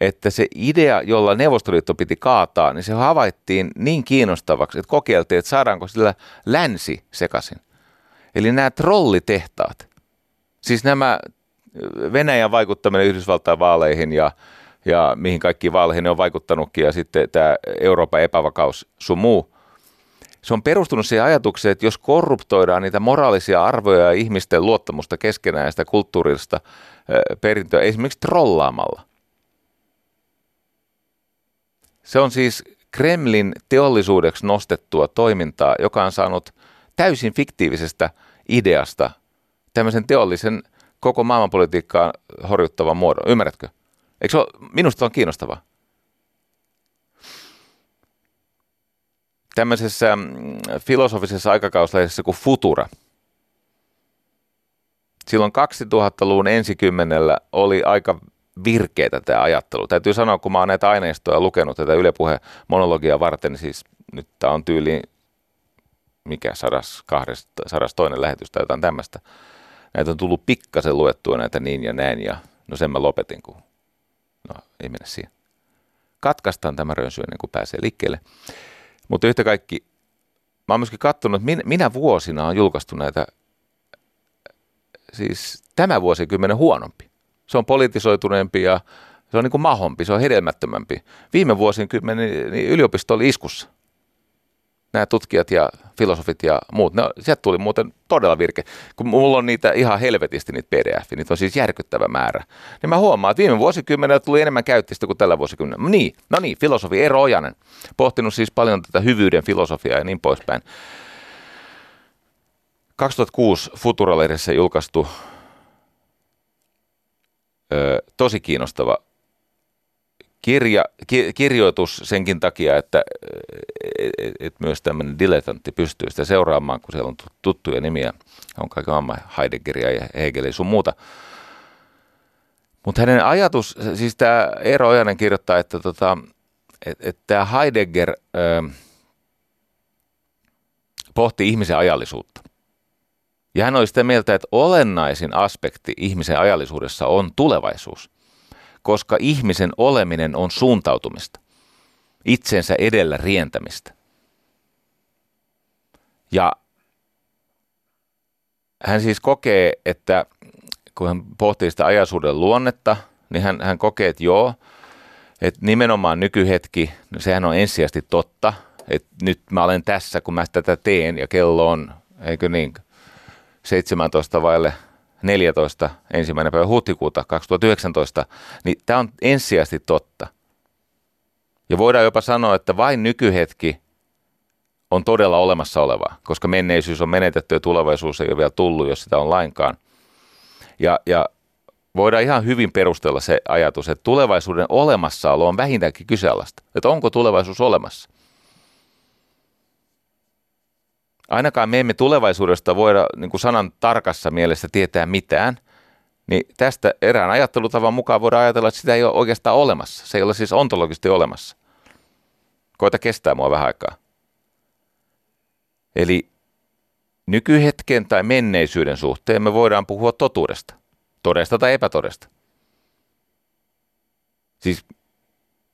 että se idea, jolla Neuvostoliitto piti kaataa, niin se havaittiin niin kiinnostavaksi, että kokeiltiin, että saadaanko sillä länsi sekaisin. Eli nämä trollitehtaat, siis nämä Venäjän vaikuttaminen Yhdysvaltain vaaleihin ja, ja mihin kaikki vaaleihin ne on vaikuttanutkin ja sitten tämä Euroopan epävakaus sun muu, se on perustunut siihen ajatukseen, että jos korruptoidaan niitä moraalisia arvoja ja ihmisten luottamusta keskenään ja sitä kulttuurista perintöä esimerkiksi trollaamalla. Se on siis Kremlin teollisuudeksi nostettua toimintaa, joka on saanut täysin fiktiivisestä ideasta tämmöisen teollisen koko maailmanpolitiikkaan horjuttavan muodon. Ymmärrätkö? Eikö se ole, minusta on kiinnostavaa. Tämmöisessä mm, filosofisessa aikakauslehdessä kuin Futura. Silloin 2000-luvun ensikymmenellä oli aika virkeitä tämä ajattelu. Täytyy sanoa, kun mä oon näitä aineistoja lukenut tätä Yle monologia varten, niin siis nyt tämä on tyyliin mikä sadas, kahdesta, sadas toinen lähetys tai jotain tämmöistä. Näitä on tullut pikkasen luettua näitä niin ja näin ja no sen mä lopetin, kun no ei mennä siihen. Katkaistaan tämä rönsy ennen kuin pääsee liikkeelle. Mutta yhtä kaikki, mä oon myöskin katsonut, että minä vuosina on julkaistu näitä, siis tämä vuosikymmenen huonompi. Se on politisoituneempi ja se on niin kuin mahompi, se on hedelmättömämpi. Viime vuosikymmenen niin yliopisto oli iskussa. nämä tutkijat ja filosofit ja muut, ne, sieltä tuli muuten todella virke. Kun mulla on niitä ihan helvetisti niitä pdf, niitä on siis järkyttävä määrä. Niin mä huomaan, että viime vuosikymmenellä tuli enemmän käyttistä kuin tällä vuosikymmenellä. Niin, no niin, filosofi Eero Ojanen, pohtinut siis paljon tätä hyvyyden filosofiaa ja niin poispäin. 2006 Futuralehdessä julkaistu ö, tosi kiinnostava kirja, ki, kirjoitus senkin takia, että et, et myös tämmöinen dilettantti pystyy sitä seuraamaan, kun siellä on tuttuja nimiä, on kaiken maailman Heideggeria ja Hegelia sun muuta. Mutta hänen ajatus, siis tämä Eero Ojanen kirjoittaa, että tota, et, et tämä Heidegger ö, pohti ihmisen ajallisuutta. Ja hän oli sitä mieltä, että olennaisin aspekti ihmisen ajallisuudessa on tulevaisuus, koska ihmisen oleminen on suuntautumista, itsensä edellä rientämistä. Ja hän siis kokee, että kun hän pohtii sitä ajaisuuden luonnetta, niin hän, hän kokee, että joo, että nimenomaan nykyhetki, no sehän on ensisijaisesti totta, että nyt mä olen tässä, kun mä tätä teen ja kello on, eikö niin, 17 vaille 14 ensimmäinen päivä huhtikuuta 2019, niin tämä on ensisijaisesti totta. Ja voidaan jopa sanoa, että vain nykyhetki on todella olemassa olevaa, koska menneisyys on menetetty ja tulevaisuus ei ole vielä tullut, jos sitä on lainkaan. Ja, ja voidaan ihan hyvin perustella se ajatus, että tulevaisuuden olemassaolo on vähintäänkin kyseenalaista. Että onko tulevaisuus olemassa? Ainakaan me emme tulevaisuudesta voida niin kuin sanan tarkassa mielessä tietää mitään, niin tästä erään ajattelutavan mukaan voidaan ajatella, että sitä ei ole oikeastaan olemassa. Se ei ole siis ontologisesti olemassa. Koita kestää mua vähän aikaa. Eli nykyhetken tai menneisyyden suhteen me voidaan puhua totuudesta. Todesta tai epätodesta. Siis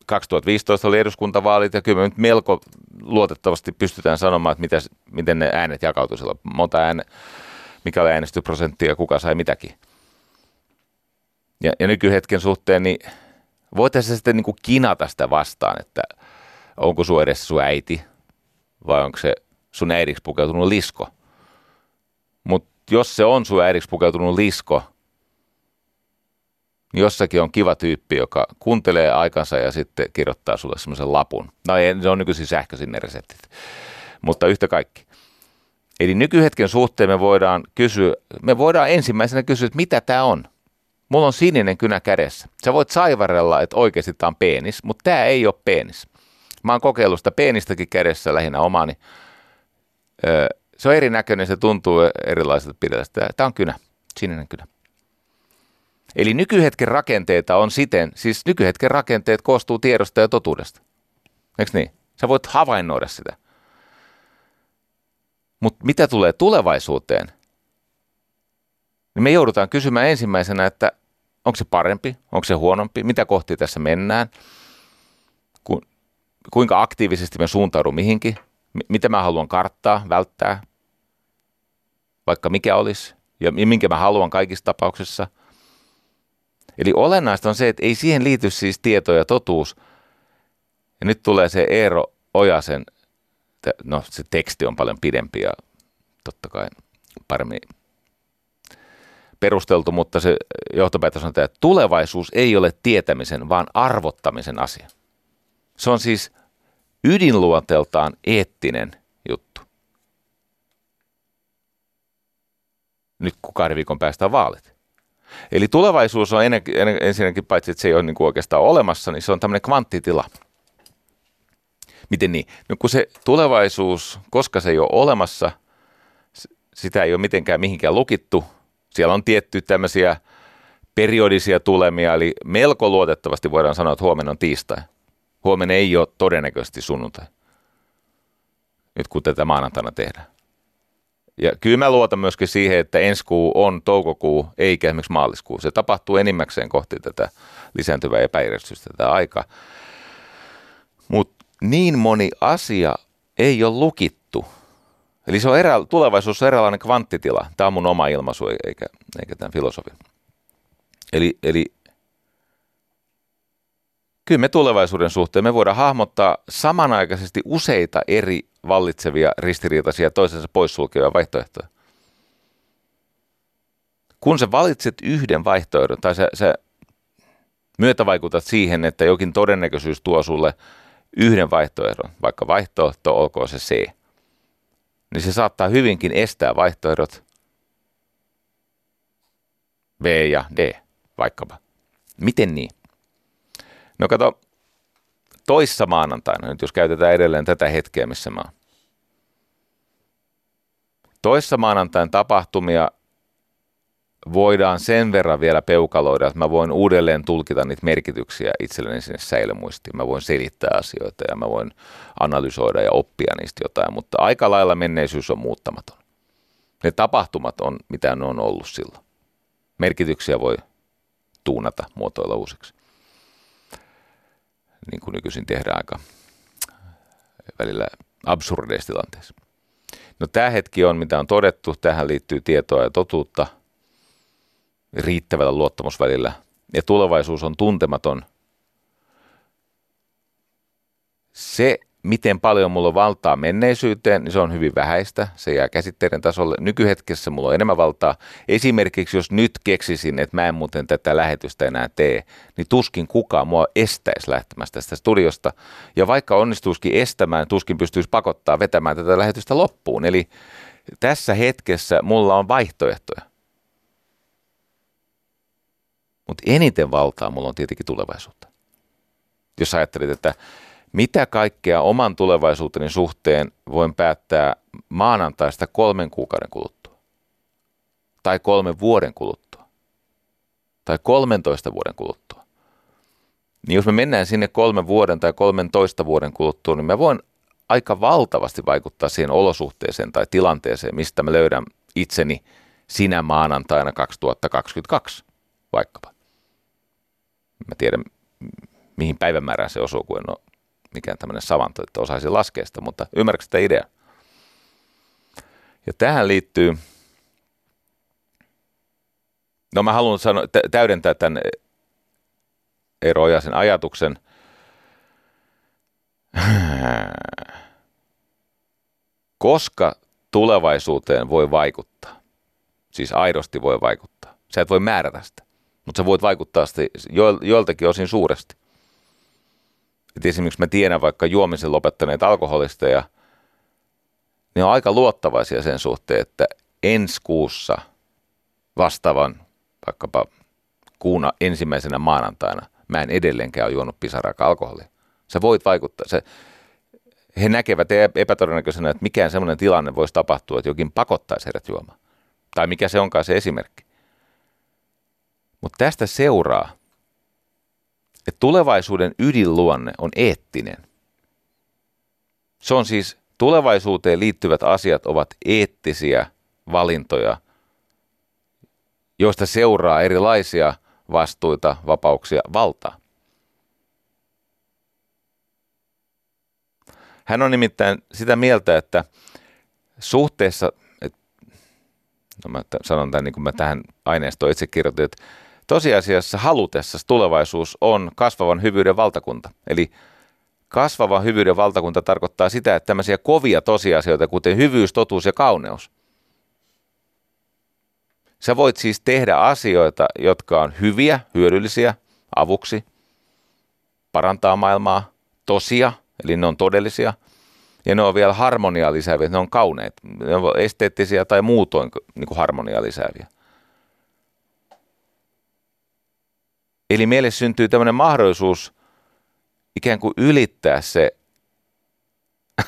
2015 oli eduskuntavaalit ja kyllä me nyt melko luotettavasti pystytään sanomaan, että mitä, miten ne äänet jakautuivat siellä. Monta ääne, mikä oli äänestysprosentti ja kuka sai mitäkin. Ja, ja nykyhetken suhteen, niin voitaisiin sitten niin kuin kinata sitä vastaan, että onko sun edessä sun äiti vai onko se sun äidiksi pukeutunut lisko. Mutta jos se on sun äidiksi pukeutunut lisko, niin jossakin on kiva tyyppi, joka kuuntelee aikansa ja sitten kirjoittaa sulle semmoisen lapun. No ei, se on nykyisin sähköisin ne reseptit, mutta yhtä kaikki. Eli nykyhetken suhteen me voidaan kysyä, me voidaan ensimmäisenä kysyä, että mitä tämä on. Mulla on sininen kynä kädessä. Sä voit saivarella, että oikeasti tämä on penis, mutta tämä ei ole penis. Mä oon kokeillut sitä peenistäkin kädessä lähinnä omani. se on erinäköinen, se tuntuu erilaiselta pidetä. Tämä on kynä, sininen kynä. Eli nykyhetken rakenteita on siten, siis nykyhetken rakenteet koostuu tiedosta ja totuudesta. Eikö niin? Sä voit havainnoida sitä. Mutta mitä tulee tulevaisuuteen, niin me joudutaan kysymään ensimmäisenä, että onko se parempi, onko se huonompi, mitä kohti tässä mennään, ku, kuinka aktiivisesti me suuntaudun mihinkin, mitä mä haluan karttaa, välttää, vaikka mikä olisi, ja minkä mä haluan kaikissa tapauksissa – Eli olennaista on se, että ei siihen liity siis tieto ja totuus. Ja nyt tulee se Eero Ojasen, no se teksti on paljon pidempi ja totta kai paremmin perusteltu, mutta se johtopäätös on tämä, että tulevaisuus ei ole tietämisen, vaan arvottamisen asia. Se on siis ydinluonteeltaan eettinen juttu. Nyt kun kahden viikon päästä on vaalit. Eli tulevaisuus on ensinnäkin, paitsi että se ei ole niin kuin oikeastaan olemassa, niin se on tämmöinen kvanttitila. Miten niin? No kun se tulevaisuus, koska se ei ole olemassa, sitä ei ole mitenkään mihinkään lukittu. Siellä on tietty tämmöisiä periodisia tulemia, eli melko luotettavasti voidaan sanoa, että huomenna on tiistai. Huomenna ei ole todennäköisesti sunnuntai. Nyt kun tätä maanantaina tehdään. Ja kyllä mä luotan myöskin siihen, että ensi kuu on toukokuu eikä esimerkiksi maaliskuu. Se tapahtuu enimmäkseen kohti tätä lisääntyvää epäjärjestystä tätä aikaa. Mutta niin moni asia ei ole lukittu. Eli se on erä, tulevaisuus on eräänlainen kvanttitila. Tämä on mun oma ilmaisu eikä, eikä tämän filosofin. Eli, eli kyllä me tulevaisuuden suhteen me voidaan hahmottaa samanaikaisesti useita eri vallitsevia, ristiriitaisia, toisensa poissulkevia vaihtoehtoja. Kun sä valitset yhden vaihtoehdon, tai sä, sä myötävaikutat siihen, että jokin todennäköisyys tuo sulle yhden vaihtoehdon, vaikka vaihtoehto olkoon se C, niin se saattaa hyvinkin estää vaihtoehdot B ja D vaikkapa. Miten niin? No kato, toissa maanantaina, nyt jos käytetään edelleen tätä hetkeä, missä mä oon. Toissa maanantain tapahtumia voidaan sen verran vielä peukaloida, että mä voin uudelleen tulkita niitä merkityksiä itselleni sinne säilömuistiin. Mä voin selittää asioita ja mä voin analysoida ja oppia niistä jotain, mutta aika lailla menneisyys on muuttamaton. Ne tapahtumat on, mitä ne on ollut silloin. Merkityksiä voi tuunata, muotoilla uusiksi. Niin kuin nykyisin tehdään aika välillä absurdeissa tilanteissa. No tämä hetki on, mitä on todettu, tähän liittyy tietoa ja totuutta riittävällä luottamusvälillä. Ja tulevaisuus on tuntematon. Se miten paljon mulla on valtaa menneisyyteen, niin se on hyvin vähäistä. Se jää käsitteiden tasolle. Nykyhetkessä mulla on enemmän valtaa. Esimerkiksi jos nyt keksisin, että mä en muuten tätä lähetystä enää tee, niin tuskin kukaan mua estäisi lähtemästä tästä studiosta. Ja vaikka onnistuisikin estämään, tuskin pystyisi pakottaa vetämään tätä lähetystä loppuun. Eli tässä hetkessä mulla on vaihtoehtoja. Mutta eniten valtaa mulla on tietenkin tulevaisuutta. Jos ajattelet, että mitä kaikkea oman tulevaisuuteni suhteen voin päättää maanantaista kolmen kuukauden kuluttua? Tai kolmen vuoden kuluttua? Tai 13 vuoden kuluttua? Niin jos me mennään sinne kolmen vuoden tai toista vuoden kuluttua, niin mä voin aika valtavasti vaikuttaa siihen olosuhteeseen tai tilanteeseen, mistä mä löydän itseni sinä maanantaina 2022 vaikkapa. Mä tiedän, mihin päivämäärään se osuu, kun en ole mikään tämmöinen savanto, että osaisin laskea sitä, mutta ymmärrätkö sitä idea? Ja tähän liittyy, no mä haluan sanoa, täydentää tämän Eero ajatuksen. Koska tulevaisuuteen voi vaikuttaa, siis aidosti voi vaikuttaa. Sä et voi määrätä sitä, mutta sä voit vaikuttaa sitä joiltakin osin suuresti. Et esimerkiksi mä tiedän vaikka juomisen lopettaneet alkoholisteja, ne on aika luottavaisia sen suhteen, että ensi kuussa vastaavan vaikkapa kuuna ensimmäisenä maanantaina mä en edelleenkään ole juonut pisaraaka alkoholia. Sä voit vaikuttaa. Se, he näkevät epätodennäköisenä, että mikään sellainen tilanne voisi tapahtua, että jokin pakottaisi heidät juomaan. Tai mikä se onkaan se esimerkki. Mutta tästä seuraa, että tulevaisuuden ydinluonne on eettinen. Se on siis tulevaisuuteen liittyvät asiat ovat eettisiä valintoja, joista seuraa erilaisia vastuita, vapauksia, valtaa. Hän on nimittäin sitä mieltä, että suhteessa, että, no mä sanon tämän niin kuin mä tähän aineistoon itse kirjoitin, että Tosiasiassa halutessa tulevaisuus on kasvavan hyvyyden valtakunta. Eli kasvava hyvyyden valtakunta tarkoittaa sitä, että tämmöisiä kovia tosiasioita, kuten hyvyys, totuus ja kauneus. Sä voit siis tehdä asioita, jotka on hyviä, hyödyllisiä, avuksi, parantaa maailmaa, tosia, eli ne on todellisia, ja ne on vielä harmoniaa lisääviä, ne on kauneet, ne on esteettisiä tai muutoin niin kuin lisääviä. Eli meille syntyy tämmöinen mahdollisuus ikään kuin ylittää se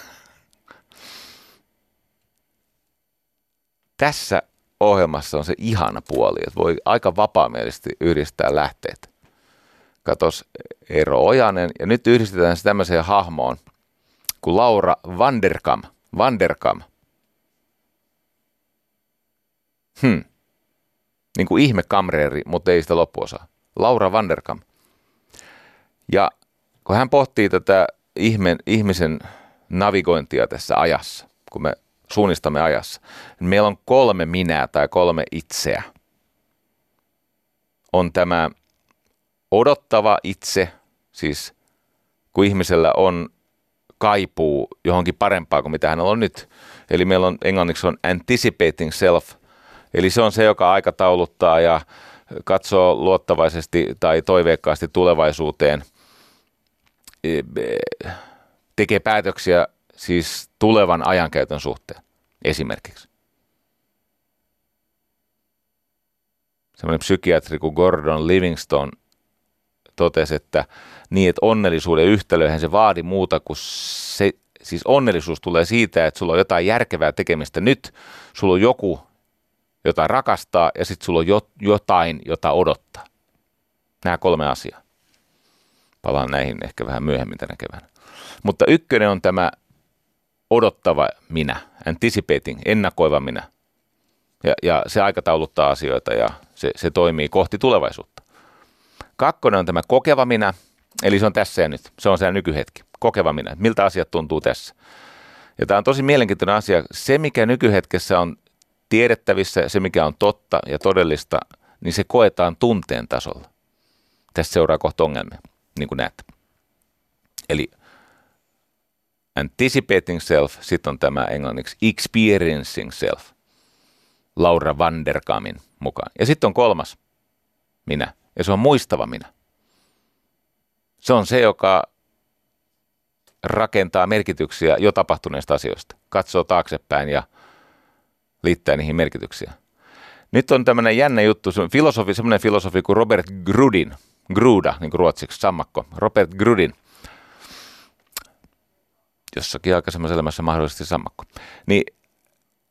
tässä ohjelmassa on se ihana puoli, että voi aika vapaamielisesti yhdistää lähteet. Katos Eero Ojanen, ja nyt yhdistetään se tämmöiseen hahmoon kuin Laura Vanderkam. Vanderkam. Hmm. Niin kuin ihme kamreeri, mutta ei sitä loppuosaa. Laura Vanderkam. Ja kun hän pohtii tätä ihmisen navigointia tässä ajassa, kun me suunnistamme ajassa, niin meillä on kolme minää tai kolme itseä. On tämä odottava itse, siis kun ihmisellä on kaipuu johonkin parempaa kuin mitä hän on nyt. Eli meillä on englanniksi on anticipating self, eli se on se, joka aikatauluttaa ja katsoo luottavaisesti tai toiveikkaasti tulevaisuuteen, e, tekee päätöksiä siis tulevan ajankäytön suhteen esimerkiksi. Sellainen psykiatri kuin Gordon Livingston totesi, että niin, että onnellisuuden yhtälöhän se vaadi muuta kuin se, siis onnellisuus tulee siitä, että sulla on jotain järkevää tekemistä nyt, sulla on joku, jota rakastaa ja sitten sulla on jotain, jota odottaa. Nämä kolme asiaa. Palaan näihin ehkä vähän myöhemmin tänä keväänä. Mutta ykkönen on tämä odottava minä, anticipating, ennakoiva minä. Ja, ja se aikatauluttaa asioita ja se, se toimii kohti tulevaisuutta. Kakkonen on tämä kokeva minä, eli se on tässä ja nyt. Se on se nykyhetki. Kokeva minä. Miltä asiat tuntuu tässä? Ja tämä on tosi mielenkiintoinen asia. Se, mikä nykyhetkessä on tiedettävissä, se mikä on totta ja todellista, niin se koetaan tunteen tasolla. Tässä seuraa kohta ongelmia, niin kuin näette. Eli anticipating self, sitten on tämä englanniksi experiencing self, Laura Vanderkamin mukaan. Ja sitten on kolmas, minä, ja se on muistava minä. Se on se, joka rakentaa merkityksiä jo tapahtuneista asioista, katsoo taaksepäin ja liittää niihin merkityksiä. Nyt on tämmöinen jännä juttu, se filosofi, semmoinen filosofi kuin Robert Grudin, Gruda, niin kuin ruotsiksi, sammakko, Robert Grudin, jossakin aikaisemmassa elämässä mahdollisesti sammakko, niin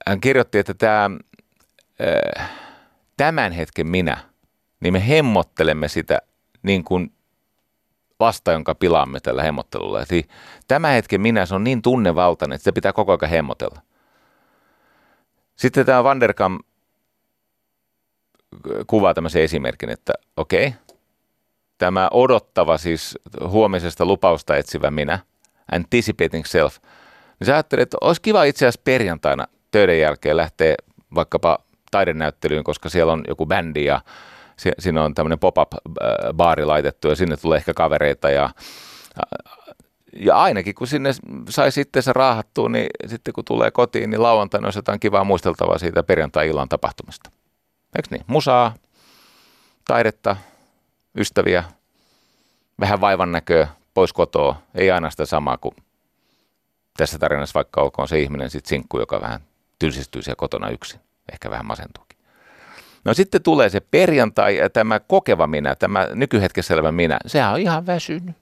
hän kirjoitti, että tämä, äh, tämän hetken minä, niin me hemmottelemme sitä niin kuin vasta, jonka pilaamme tällä hemmottelulla. Eli tämä hetken minä, se on niin tunnevaltainen, että sitä pitää koko ajan hemmotella. Sitten tämä Vanderkam kuvaa tämmöisen esimerkin, että okei, okay, tämä odottava siis huomisesta lupausta etsivä minä, anticipating self, niin sä ajattelet, että olisi kiva itse asiassa perjantaina töiden jälkeen lähteä vaikkapa taidenäyttelyyn, koska siellä on joku bändi ja siinä on tämmöinen pop-up-baari laitettu ja sinne tulee ehkä kavereita ja ja ainakin kun sinne sai sitten se raahattua, niin sitten kun tulee kotiin, niin lauantaina olisi jotain kivaa muisteltavaa siitä perjantai-illan tapahtumista. Eikö niin? Musaa, taidetta, ystäviä, vähän vaivan näköä, pois kotoa. Ei aina sitä samaa kuin tässä tarinassa, vaikka olkoon se ihminen sitten sinkku, joka vähän tylsistyy siellä kotona yksin. Ehkä vähän masentuukin. No sitten tulee se perjantai ja tämä kokeva minä, tämä nykyhetkessä elävä minä, sehän on ihan väsynyt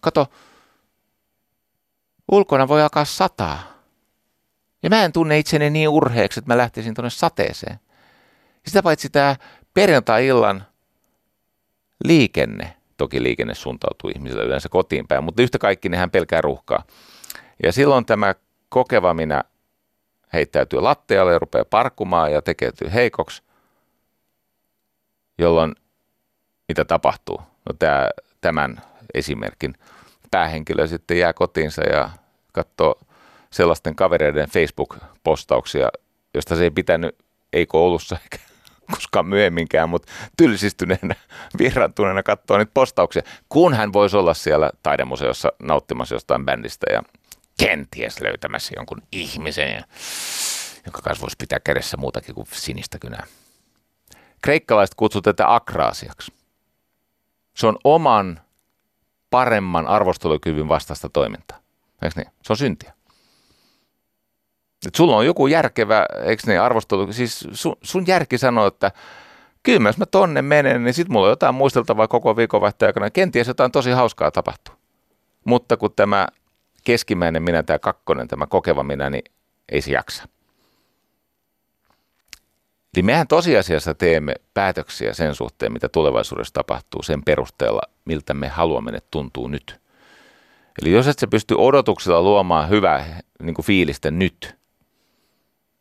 kato, ulkona voi alkaa sataa. Ja mä en tunne itseni niin urheeksi, että mä lähtisin tuonne sateeseen. Sitä paitsi tämä perjantai-illan liikenne, toki liikenne suuntautuu ihmisille yleensä kotiin päin, mutta yhtä kaikki nehän pelkää ruuhkaa. Ja silloin tämä kokeva minä heittäytyy lattialle ja rupeaa parkkumaan ja tekeytyy heikoksi, jolloin mitä tapahtuu? No tämä, tämän esimerkin päähenkilö sitten jää kotiinsa ja katsoo sellaisten kavereiden Facebook-postauksia, josta se ei pitänyt, ei koulussa eikä koskaan myöhemminkään, mutta tylsistyneenä, vieraantuneena katsoo niitä postauksia, kun hän voisi olla siellä taidemuseossa nauttimassa jostain bändistä ja kenties löytämässä jonkun ihmisen, jonka kanssa voisi pitää kädessä muutakin kuin sinistä kynää. Kreikkalaiset kutsuvat tätä akraasiaksi. Se on oman paremman arvostelukyvyn vastaista toimintaa. Eikö niin? Se on syntiä. Et sulla on joku järkevä, eikö niin, arvostelu, siis sun, sun järki sanoo, että kyllä jos mä tonne menen, niin sit mulla on jotain muisteltavaa koko viikonvaihteen aikana. Kenties jotain tosi hauskaa tapahtuu. Mutta kun tämä keskimmäinen minä, tämä kakkonen, tämä kokeva minä, niin ei se jaksa. Eli mehän tosiasiassa teemme päätöksiä sen suhteen, mitä tulevaisuudessa tapahtuu sen perusteella, miltä me haluamme ne tuntuu nyt. Eli jos et sä pysty odotuksella luomaan hyvää niin kuin fiilistä nyt,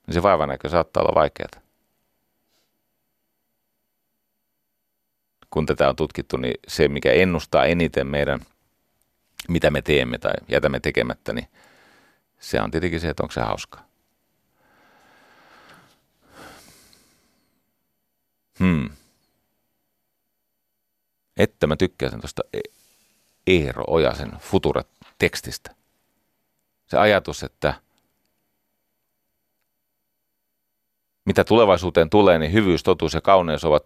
niin se vaivanäkö saattaa olla vaikeaa. Kun tätä on tutkittu, niin se, mikä ennustaa eniten meidän, mitä me teemme tai jätämme tekemättä, niin se on tietenkin se, että onko se hauskaa. Hmm. Että mä tykkäsin tuosta Eero Ojasen Futura-tekstistä. Se ajatus, että mitä tulevaisuuteen tulee, niin hyvyys, totuus ja kauneus ovat,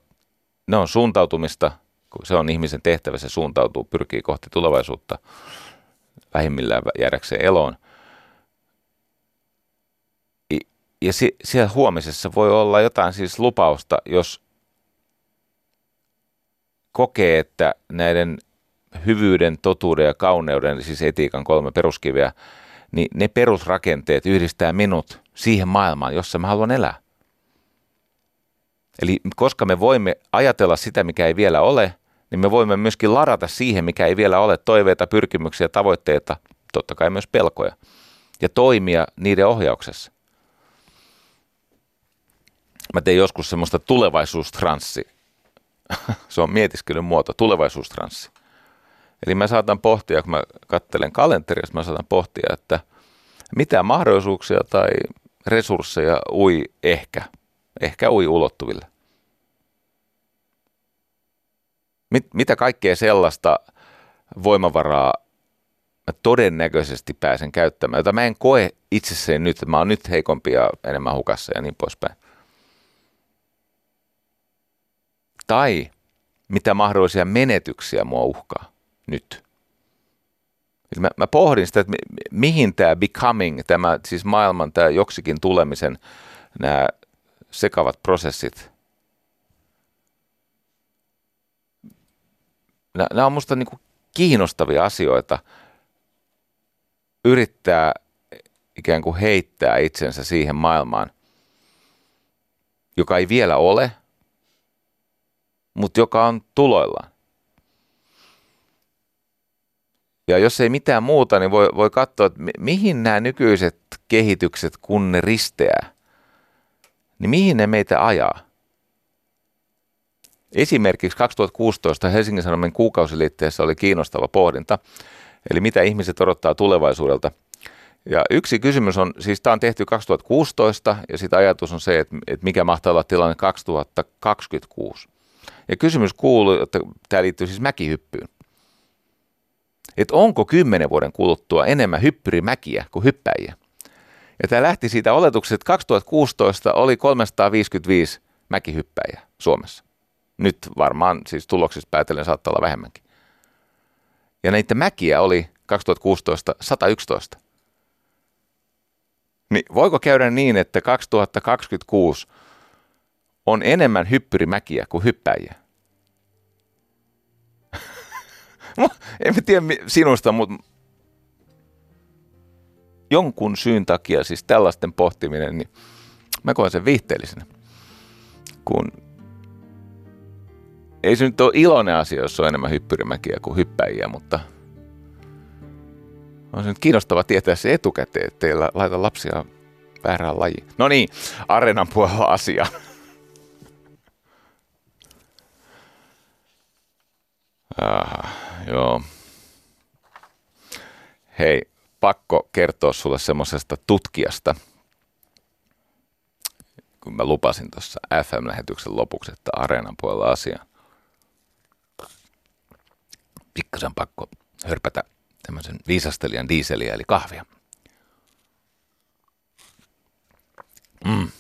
ne on suuntautumista, kun se on ihmisen tehtävä, se suuntautuu, pyrkii kohti tulevaisuutta vähimmillään jäädäkseen eloon. Ja siellä huomisessa voi olla jotain siis lupausta, jos kokee, että näiden hyvyyden, totuuden ja kauneuden, siis etiikan kolme peruskiveä, niin ne perusrakenteet yhdistää minut siihen maailmaan, jossa mä haluan elää. Eli koska me voimme ajatella sitä, mikä ei vielä ole, niin me voimme myöskin ladata siihen, mikä ei vielä ole, toiveita, pyrkimyksiä, tavoitteita, totta kai myös pelkoja, ja toimia niiden ohjauksessa. Mä tein joskus semmoista tulevaisuustranssi. Se on mietiskelyn muoto, tulevaisuustranssi. Eli mä saatan pohtia, kun mä katselen kalenteria, mä saatan pohtia, että mitä mahdollisuuksia tai resursseja ui ehkä, ehkä ui ulottuville. Mit, mitä kaikkea sellaista voimavaraa mä todennäköisesti pääsen käyttämään, jota mä en koe itsessäni nyt, että mä oon nyt heikompi ja enemmän hukassa ja niin poispäin. Tai mitä mahdollisia menetyksiä mua uhkaa nyt. Mä, mä pohdin sitä, että mi, mihin tämä becoming, tämä siis maailman tämä joksikin tulemisen nämä sekavat prosessit, nämä on musta niin kiinnostavia asioita yrittää ikään kuin heittää itsensä siihen maailmaan, joka ei vielä ole, mutta joka on tuloillaan. Ja jos ei mitään muuta, niin voi, voi katsoa, että mihin nämä nykyiset kehitykset, kun ne risteää, niin mihin ne meitä ajaa. Esimerkiksi 2016 Helsingin Sanomien kuukausiliitteessä oli kiinnostava pohdinta, eli mitä ihmiset odottaa tulevaisuudelta. Ja yksi kysymys on, siis tämä on tehty 2016 ja sitten ajatus on se, että, että mikä mahtaa olla tilanne 2026. Ja kysymys kuuluu, että tämä liittyy siis mäkihyppyyn että onko kymmenen vuoden kuluttua enemmän hyppyrimäkiä kuin hyppäjiä. Ja tämä lähti siitä oletuksesta, että 2016 oli 355 mäkihyppäjiä Suomessa. Nyt varmaan siis tuloksista päätellen saattaa olla vähemmänkin. Ja näitä mäkiä oli 2016 111. Niin voiko käydä niin, että 2026 on enemmän hyppyrimäkiä kuin hyppäjiä? en mä tiedä sinusta, mutta jonkun syyn takia, siis tällaisten pohtiminen, niin mä koen sen viihteellisenä. Kun ei se nyt ole iloinen asia, jos on enemmän hyppyrimäkiä kuin hyppäjiä, mutta on se nyt kiinnostava tietää se etukäteen, ettei laita lapsia väärään lajiin. No niin, areenan puolella asia. ah. Joo. Hei, pakko kertoa sulle semmoisesta tutkijasta, kun mä lupasin tuossa FM-lähetyksen lopuksi, että Areenan puolella asia. Pikkasen pakko hörpätä tämmöisen viisastelijan diiseliä eli kahvia. Mm.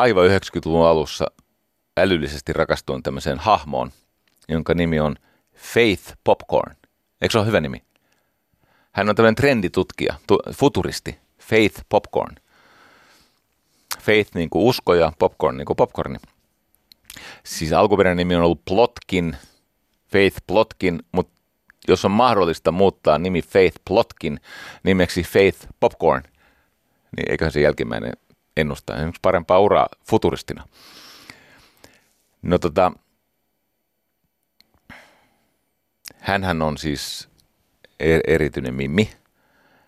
Aivan 90-luvun alussa älyllisesti rakastuin tämmöiseen hahmoon, jonka nimi on Faith Popcorn. Eikö se ole hyvä nimi? Hän on tämmöinen trenditutkija, tu- futuristi, Faith Popcorn. Faith niin kuin usko ja popcorn niin kuin popcorni. Siis alkuperäinen nimi on ollut Plotkin, Faith Plotkin, mutta jos on mahdollista muuttaa nimi Faith Plotkin nimeksi Faith Popcorn, niin eiköhän se jälkimmäinen ennustaa esimerkiksi parempaa uraa futuristina. No tota, hänhän on siis er, erityinen mimmi.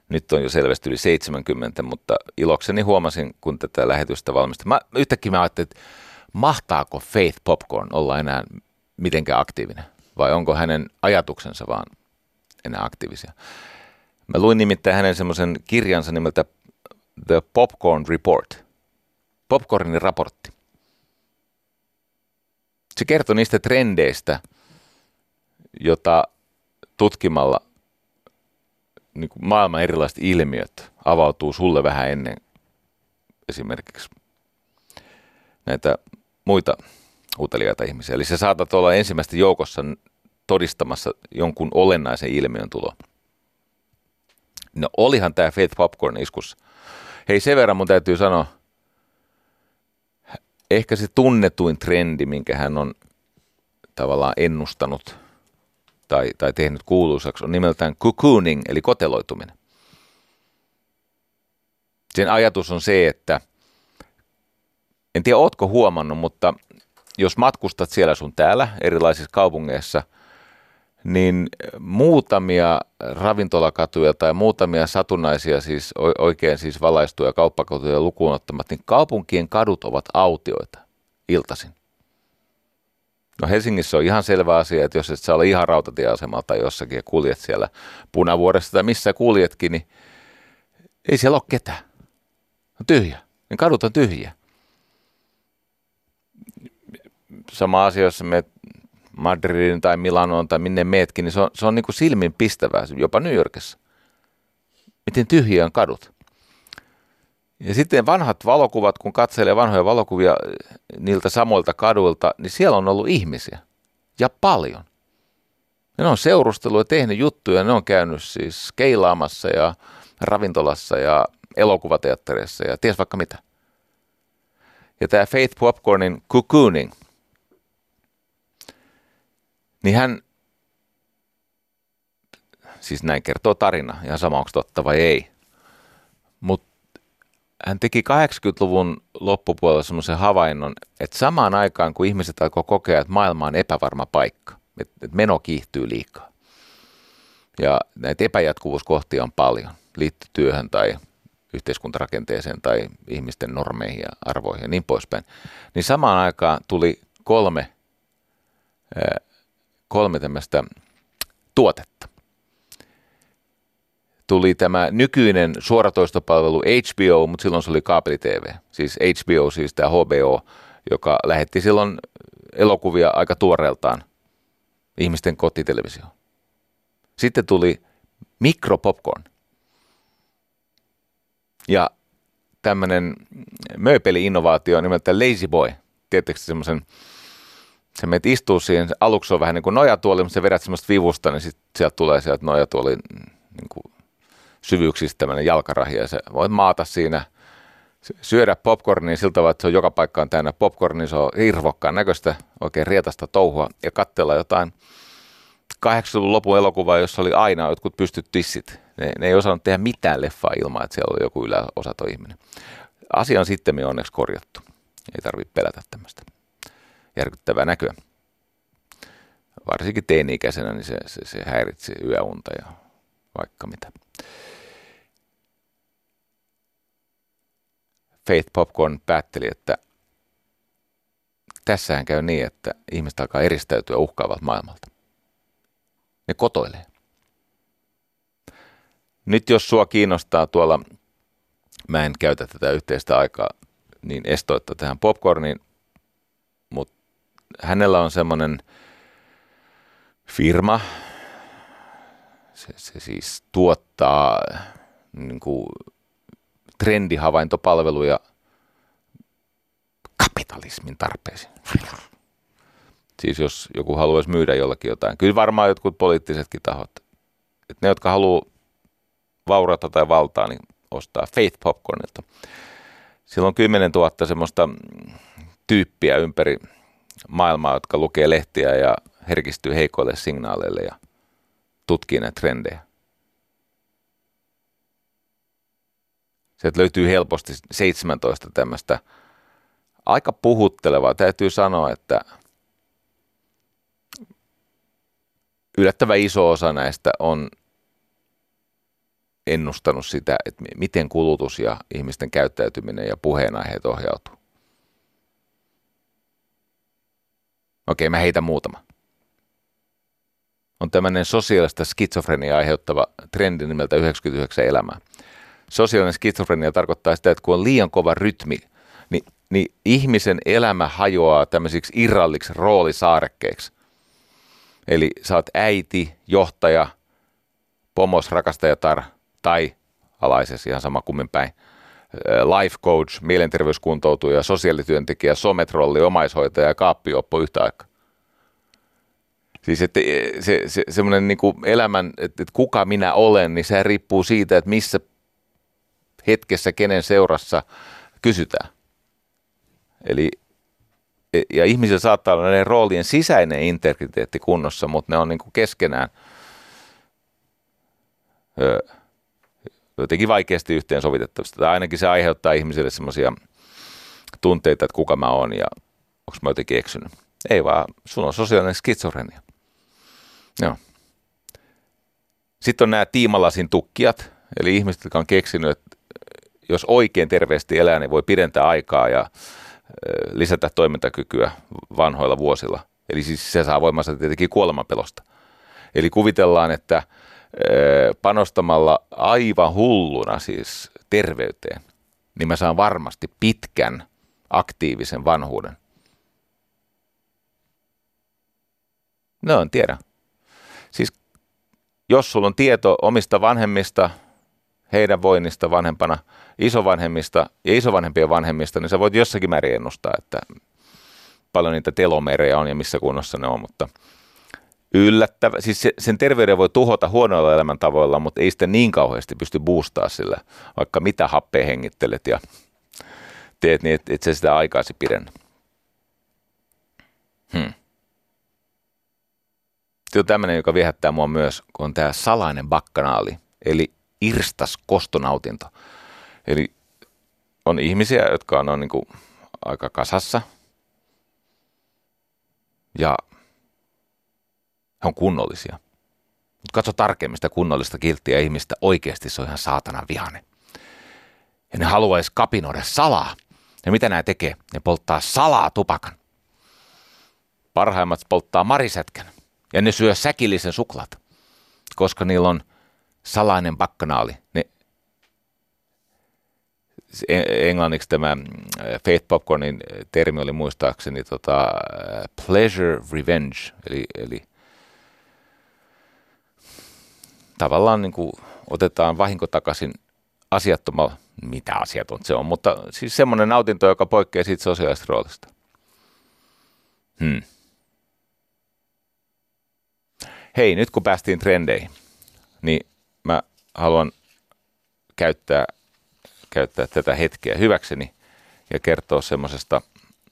Nyt on jo selvästi yli 70, mutta ilokseni huomasin, kun tätä lähetystä valmistin. Mä, yhtäkkiä mä ajattelin, että mahtaako Faith Popcorn olla enää mitenkään aktiivinen? Vai onko hänen ajatuksensa vaan enää aktiivisia? Mä luin nimittäin hänen semmoisen kirjansa nimeltä The Popcorn Report. Popcornin raportti. Se kertoo niistä trendeistä, jota tutkimalla niin kuin maailman erilaiset ilmiöt avautuu sulle vähän ennen esimerkiksi näitä muita uteliaita ihmisiä. Eli sä saatat olla ensimmäistä joukossa todistamassa jonkun olennaisen ilmiön tulo. No olihan tämä Faith Popcorn iskus. Hei sen verran mun täytyy sanoa, ehkä se tunnetuin trendi, minkä hän on tavallaan ennustanut tai, tai tehnyt kuuluisaksi, on nimeltään cocooning, eli koteloituminen. Sen ajatus on se, että en tiedä, ootko huomannut, mutta jos matkustat siellä sun täällä erilaisissa kaupungeissa, niin muutamia ravintolakatuja tai muutamia satunnaisia siis oikein siis valaistuja kauppakatuja lukuun ottamat, niin kaupunkien kadut ovat autioita iltaisin. No Helsingissä on ihan selvä asia, että jos et saa olla ihan rautatieasemalta tai jossakin ja kuljet siellä punavuoressa tai missä kuljetkin, niin ei siellä ole ketään. On tyhjä. Ne kadut on tyhjiä. Sama asia, jos me Madridin tai Milanoon tai minne meetkin, niin se on, se on niin kuin silmin pistävää, jopa New Yorkissa. Miten tyhjiä on kadut. Ja sitten vanhat valokuvat, kun katselee vanhoja valokuvia niiltä samoilta kaduilta, niin siellä on ollut ihmisiä. Ja paljon. Ne on seurustellut ja tehnyt juttuja. Ne on käynyt siis keilaamassa ja ravintolassa ja elokuvateattereissa ja ties vaikka mitä. Ja tämä Faith Popcornin cocooning, niin hän, siis näin kertoo tarina, ihan sama onko totta vai ei, mutta hän teki 80-luvun loppupuolella semmoisen havainnon, että samaan aikaan kun ihmiset alkoi kokea, että maailma on epävarma paikka, että meno kiihtyy liikaa. Ja näitä epäjatkuvuuskohtia on paljon, liittyy työhön tai yhteiskuntarakenteeseen tai ihmisten normeihin ja arvoihin ja niin poispäin. Niin samaan aikaan tuli kolme, kolme tämmöistä tuotetta tuli tämä nykyinen suoratoistopalvelu HBO, mutta silloin se oli kaapeli-TV. Siis HBO, siis tämä HBO, joka lähetti silloin elokuvia aika tuoreeltaan ihmisten kotitelevisio. Sitten tuli mikropopcorn. Ja tämmöinen mööpeli-innovaatio nimeltä Lazy Boy. Tiedättekö semmoisen, se menet istuu siihen, aluksi on vähän niin kuin nojatuoli, mutta sä vedät semmoista vivusta, niin sitten sieltä tulee sieltä nojatuolin niin kuin syvyyksistä tämmöinen jalkarahi ja se voit maata siinä, syödä popcornia siltä tavalla, että se on joka paikkaan täynnä popcornia, se on irvokkaan näköistä, oikein rietasta touhua ja katsella jotain 80-luvun lopun elokuvaa, jossa oli aina jotkut pystyt tissit. Ne, ne ei osannut tehdä mitään leffaa ilman, että siellä oli joku yläosato ihminen. Asia on sitten onneksi korjattu. Ei tarvitse pelätä tämmöistä järkyttävää näköä. Varsinkin teini-ikäisenä niin se, se, se häiritsi yöunta ja vaikka mitä. Faith Popcorn päätteli, että tässähän käy niin, että ihmiset alkaa eristäytyä uhkaavat maailmalta. Ne kotoilee. Nyt jos sua kiinnostaa tuolla, mä en käytä tätä yhteistä aikaa, niin estoitta tähän popcorniin, mutta hänellä on semmoinen firma, se, se siis tuottaa niin kuin trendihavaintopalveluja kapitalismin tarpeisiin. Siis jos joku haluaisi myydä jollakin jotain. Kyllä varmaan jotkut poliittisetkin tahot. Että ne, jotka haluaa vaurata tai valtaa, niin ostaa Faith Popcornilta. Siellä on 10 000 semmoista tyyppiä ympäri maailmaa, jotka lukee lehtiä ja herkistyy heikoille signaaleille ja tutkii näitä trendejä. Sieltä löytyy helposti 17 tämmöistä aika puhuttelevaa. Täytyy sanoa, että yllättävän iso osa näistä on ennustanut sitä, että miten kulutus ja ihmisten käyttäytyminen ja puheenaiheet ohjautuu. Okei, mä heitän muutama. On tämmöinen sosiaalista skitsofrenia aiheuttava trendi nimeltä 99 elämää sosiaalinen skitsofrenia tarkoittaa sitä, että kun on liian kova rytmi, niin niin ihmisen elämä hajoaa tämmöisiksi irralliksi roolisaarekkeiksi. Eli sä oot äiti, johtaja, pomos, rakastajatar tai alaisesi ihan sama kummin päin. Life coach, mielenterveyskuntoutuja, sosiaalityöntekijä, sometrolli, omaishoitaja ja kaappioppo yhtä aikaa. Siis että se, se, semmoinen niin elämän, että, että kuka minä olen, niin se riippuu siitä, että missä hetkessä kenen seurassa kysytään. Eli e, ja ihmisillä saattaa olla näiden roolien sisäinen integriteetti kunnossa, mutta ne on niin kuin keskenään öö, jotenkin vaikeasti yhteensovitettavista. Tai ainakin se aiheuttaa ihmisille semmoisia tunteita, että kuka mä oon ja onko mä jotenkin eksynyt. Ei vaan, sulla on sosiaalinen skitsofrenia. Joo. Sitten on nämä tiimalasin tukkijat, eli ihmiset, jotka on keksinyt, että jos oikein terveesti elää, niin voi pidentää aikaa ja lisätä toimintakykyä vanhoilla vuosilla. Eli siis se saa voimansa tietenkin kuolemanpelosta. Eli kuvitellaan, että panostamalla aivan hulluna siis terveyteen, niin mä saan varmasti pitkän aktiivisen vanhuuden. No en tiedä. Siis jos sulla on tieto omista vanhemmista, heidän voinnista vanhempana, isovanhemmista ja isovanhempien vanhemmista, niin sä voit jossakin määrin ennustaa, että paljon niitä telomereja on ja missä kunnossa ne on, mutta yllättävä, siis sen terveyden voi tuhota huonoilla elämäntavoilla, mutta ei sitä niin kauheasti pysty boostaa sillä, vaikka mitä happea hengittelet ja teet niin, että et se sitä aikaisi pidennä. Hmm. Sitten on tämmöinen, joka viehättää mua myös, on tämä salainen bakkanaali, eli irstas kostonautinto. Eli on ihmisiä, jotka on, on niin kuin aika kasassa ja he on kunnollisia. Mutta katso tarkemmin sitä kunnollista kilttiä ihmistä, oikeasti se on ihan saatana vihane. Ja ne haluaisi kapinoida salaa. Ja mitä nämä tekee? Ne polttaa salaa tupakan. Parhaimmat polttaa marisätkän. Ja ne syö säkillisen suklaat, koska niillä on salainen bakkanaali. Ne, englanniksi tämä mm, Faith Popcornin termi oli muistaakseni tota, pleasure revenge, eli, eli tavallaan niin kuin otetaan vahinko takaisin asiattomalla, mitä asiaton se on, mutta siis semmoinen nautinto, joka poikkeaa siitä sosiaalisesta roolista. Hmm. Hei, nyt kun päästiin trendeihin, niin mä haluan käyttää, käyttää tätä hetkeä hyväkseni ja kertoa semmoisesta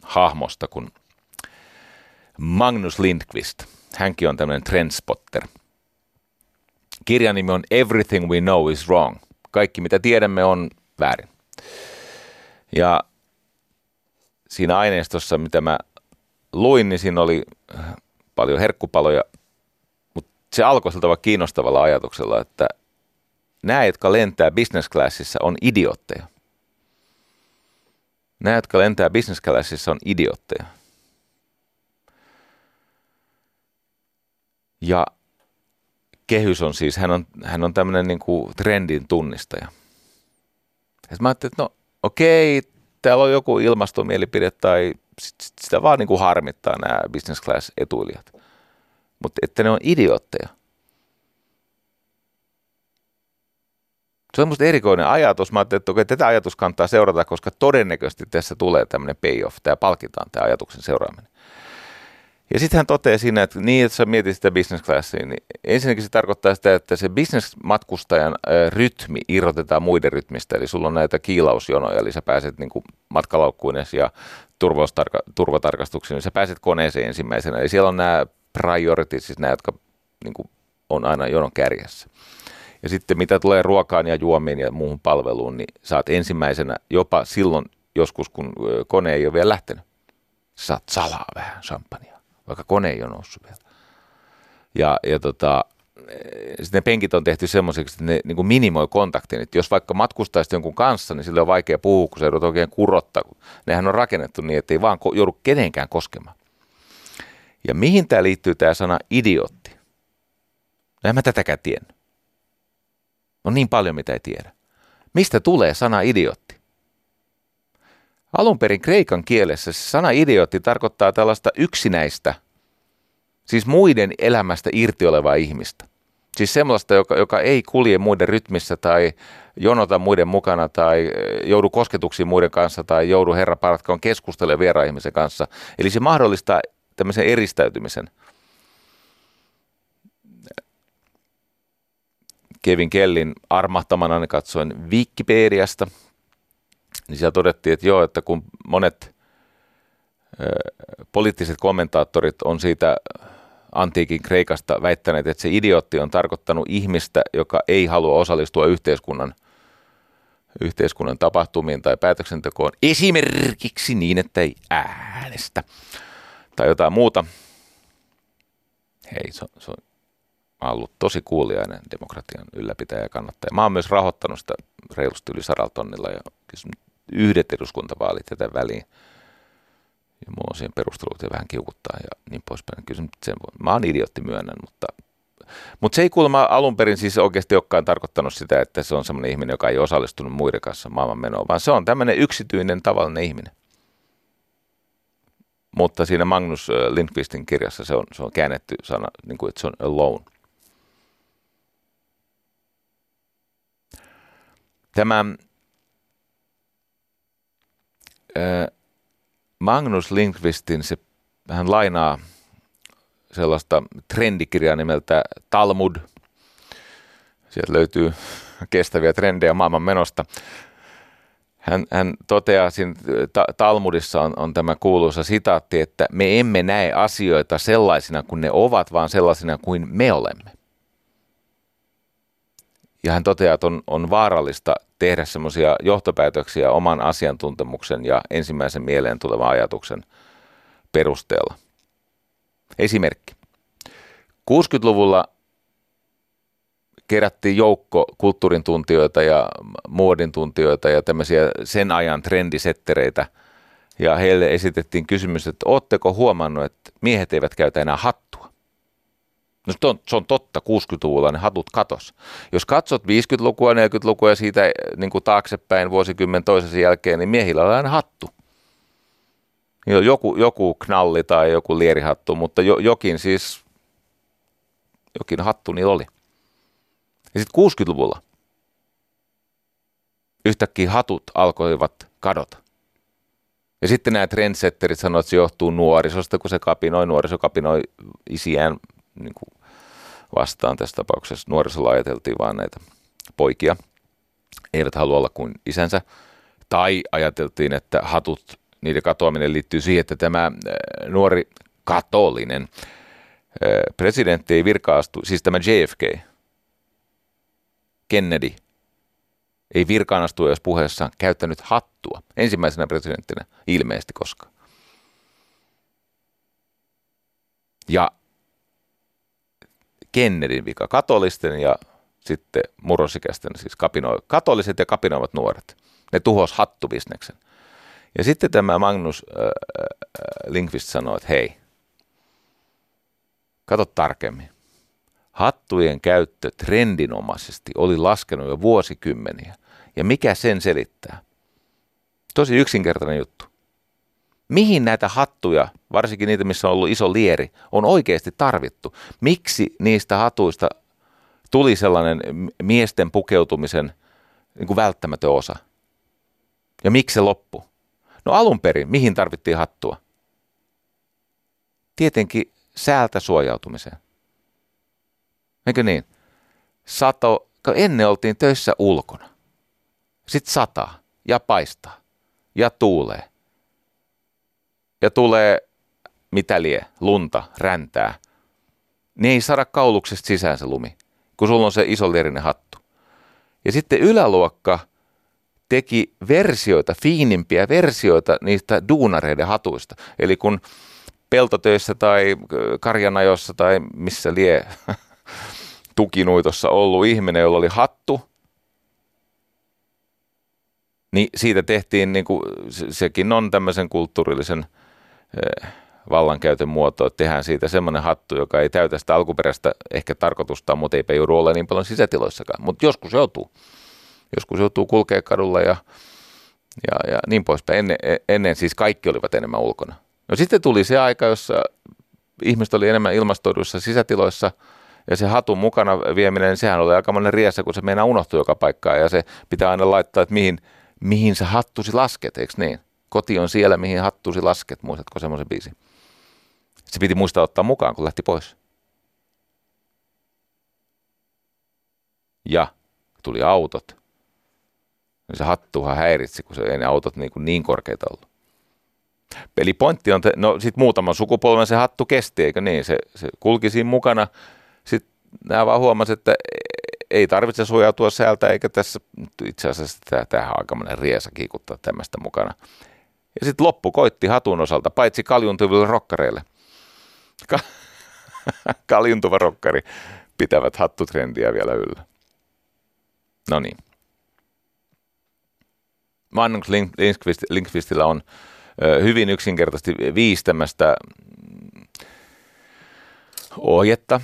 hahmosta kuin Magnus Lindqvist. Hänkin on tämmöinen trendspotter. Kirjan nimi on Everything We Know is Wrong. Kaikki mitä tiedämme on väärin. Ja siinä aineistossa, mitä mä luin, niin siinä oli paljon herkkupaloja se alkoi siltä kiinnostavalla ajatuksella, että nämä, jotka lentää business classissa, on idiotteja. Nämä, jotka lentää business classissa, on idiotteja. Ja kehys on siis, hän on, hän on tämmöinen niin kuin trendin tunnistaja. Ja mä ajattelin, että no okei, täällä on joku ilmastomielipide tai sitä vaan niin kuin harmittaa nämä business class etuilijat mutta että ne on idiotteja. Se on musta erikoinen ajatus. Mä ajattelin, että okei, tätä ajatus kannattaa seurata, koska todennäköisesti tässä tulee tämmöinen payoff, tämä palkitaan tämä ajatuksen seuraaminen. Ja sitten hän toteaa siinä, että niin, että sä mietit sitä business classia, niin ensinnäkin se tarkoittaa sitä, että se business-matkustajan rytmi irrotetaan muiden rytmistä. Eli sulla on näitä kiilausjonoja, eli sä pääset niin matkalaukkuines ja turvatarkastuksiin, niin sä pääset koneeseen ensimmäisenä. Eli siellä on nämä priority, siis nämä, jotka niin kuin, on aina jonon kärjessä. Ja sitten mitä tulee ruokaan ja juomiin ja muuhun palveluun, niin saat ensimmäisenä jopa silloin joskus, kun kone ei ole vielä lähtenyt. Saat salaa vähän champagnea, vaikka kone ei ole noussut vielä. Ja, ja tota, sitten ne penkit on tehty semmoiseksi, että ne niin kuin minimoi kontaktin. Että jos vaikka matkustaisit jonkun kanssa, niin sille on vaikea puhua, kun se joudut oikein kurottaa. Nehän on rakennettu niin, että ei vaan joudu kenenkään koskemaan. Ja mihin tämä liittyy tämä sana idiotti? No en mä tätäkään tiennyt. On niin paljon, mitä ei tiedä. Mistä tulee sana idiotti? Alun perin kreikan kielessä se sana idiootti tarkoittaa tällaista yksinäistä, siis muiden elämästä irti olevaa ihmistä. Siis semmoista, joka, joka ei kulje muiden rytmissä tai jonota muiden mukana tai eh, joudu kosketuksiin muiden kanssa tai joudu herra paratkoon keskustelemaan vieraan ihmisen kanssa. Eli se mahdollistaa tämmöisen eristäytymisen. Kevin Kellin armahtamana katsoin Wikipediasta, niin siellä todettiin, että joo, että kun monet poliittiset kommentaattorit on siitä antiikin Kreikasta väittäneet, että se idiootti on tarkoittanut ihmistä, joka ei halua osallistua yhteiskunnan, yhteiskunnan tapahtumiin tai päätöksentekoon, esimerkiksi niin, että ei äänestä tai jotain muuta. Hei, se, se on ollut tosi kuuliainen demokratian ylläpitäjä ja kannattaja. Mä oon myös rahoittanut sitä reilusti yli saralla tonnilla ja yhdet eduskuntavaalit jätä väliin. Ja mua on siihen perustelut ja vähän kiukuttaa ja niin poispäin. Sen voi. Mä oon idiotti myönnän, mutta, mutta se ei kuulemma alun perin siis oikeasti olekaan tarkoittanut sitä, että se on semmoinen ihminen, joka ei osallistunut muiden kanssa maailmanmenoon, vaan se on tämmöinen yksityinen tavallinen ihminen. Mutta siinä Magnus Lindqvistin kirjassa se on, se on käännetty sana, niin kuin, että se on alone. Tämä Magnus Lindqvistin, se, hän lainaa sellaista trendikirjaa nimeltä Talmud. Sieltä löytyy kestäviä trendejä maailman menosta. Hän, hän toteaa siinä ta, Talmudissa on, on tämä kuuluisa sitaatti, että me emme näe asioita sellaisina kuin ne ovat, vaan sellaisina kuin me olemme. Ja hän toteaa, että on, on vaarallista tehdä semmoisia johtopäätöksiä oman asiantuntemuksen ja ensimmäisen mieleen tulevan ajatuksen perusteella. Esimerkki. 60-luvulla kerättiin joukko kulttuurin tuntijoita ja muodin tuntijoita ja tämmöisiä sen ajan trendisettereitä. Ja heille esitettiin kysymys, että ootteko huomannut, että miehet eivät käytä enää hattua? No se on, se on totta, 60-luvulla ne hatut katos. Jos katsot 50-lukua, 40-lukua ja siitä eh, niin kuin taaksepäin vuosikymmen toisensa jälkeen, niin miehillä on aina hattu. Joku, joku knalli tai joku lierihattu, mutta jo, jokin siis, jokin hattu niin oli. Ja sitten 60-luvulla yhtäkkiä hatut alkoivat kadota. Ja sitten nämä trendsetterit sanoivat, että se johtuu nuorisosta, kun se kapinoi, nuoriso kapinoi isiään niin kuin vastaan tässä tapauksessa. Nuorisolla ajateltiin vaan näitä poikia, eivät halua olla kuin isänsä. Tai ajateltiin, että hatut, niiden katoaminen liittyy siihen, että tämä äh, nuori katolinen äh, presidentti ei virkaastu, siis tämä JFK, Kennedy, ei virkaan jos puheessaan käyttänyt hattua ensimmäisenä presidenttinä ilmeisesti koskaan. Ja Kennedyn vika, katolisten ja sitten murrosikäisten, siis kapinoi, katoliset ja kapinoivat nuoret. Ne tuhos hattubisneksen. Ja sitten tämä Magnus äh, äh, Linkvist sanoi, että hei, kato tarkemmin. Hattujen käyttö trendinomaisesti oli laskenut jo vuosikymmeniä. Ja mikä sen selittää? Tosi yksinkertainen juttu mihin näitä hattuja, varsinkin niitä, missä on ollut iso lieri, on oikeasti tarvittu? Miksi niistä hatuista tuli sellainen miesten pukeutumisen niin kuin välttämätön osa? Ja miksi se loppu? No alun perin, mihin tarvittiin hattua? Tietenkin säältä suojautumiseen. Eikö niin? Sato, ennen oltiin töissä ulkona. Sitten sataa ja paistaa ja tuulee ja tulee mitä lie, lunta, räntää, niin ei saada kauluksesta sisään se lumi, kun sulla on se iso lerinen hattu. Ja sitten yläluokka teki versioita, fiinimpiä versioita niistä duunareiden hatuista. Eli kun peltotöissä tai karjanajossa tai missä lie tukinuitossa ollut ihminen, jolla oli hattu, niin siitä tehtiin, niin kuin, sekin on tämmöisen kulttuurillisen – vallankäytön muoto, että tehdään siitä semmoinen hattu, joka ei täytä sitä alkuperäistä ehkä tarkoitusta, mutta eipä joudu olla niin paljon sisätiloissakaan. Mutta joskus joutuu. Joskus joutuu kulkea kadulla ja ja, ja niin poispäin. Ennen, ennen siis kaikki olivat enemmän ulkona. No sitten tuli se aika, jossa ihmiset oli enemmän ilmastoiduissa sisätiloissa ja se hatun mukana vieminen, niin sehän oli aika monen riesa, kun se meinaa unohtui joka paikkaan ja se pitää aina laittaa, että mihin, mihin sä hattusi lasket, eikö niin? Koti on siellä, mihin hattusi lasket, muistatko semmoisen biisin? Se piti muistaa ottaa mukaan, kun lähti pois. Ja tuli autot. Niin se hattuhan häiritsi, kun se ei ne autot niin, kuin niin korkeita ollut. Pelipointti on, te, no sitten muutaman sukupolven se hattu kesti, eikö niin? Se, se kulki siinä mukana. Sitten nämä vaan huomasivat, että ei tarvitse suojautua säältä, eikä tässä, itse asiassa tämähän on aikamoinen riesa kiikuttaa tämmöistä mukana. Ja sitten loppu koitti hatun osalta, paitsi kaljuntuville rokkareille. Ka- kaljuntuva rokkari pitävät hattutrendiä vielä yllä. No niin. Magnus Linkvist, Linkvistillä on hyvin yksinkertaisesti viisi tämmöistä mm, ohjetta,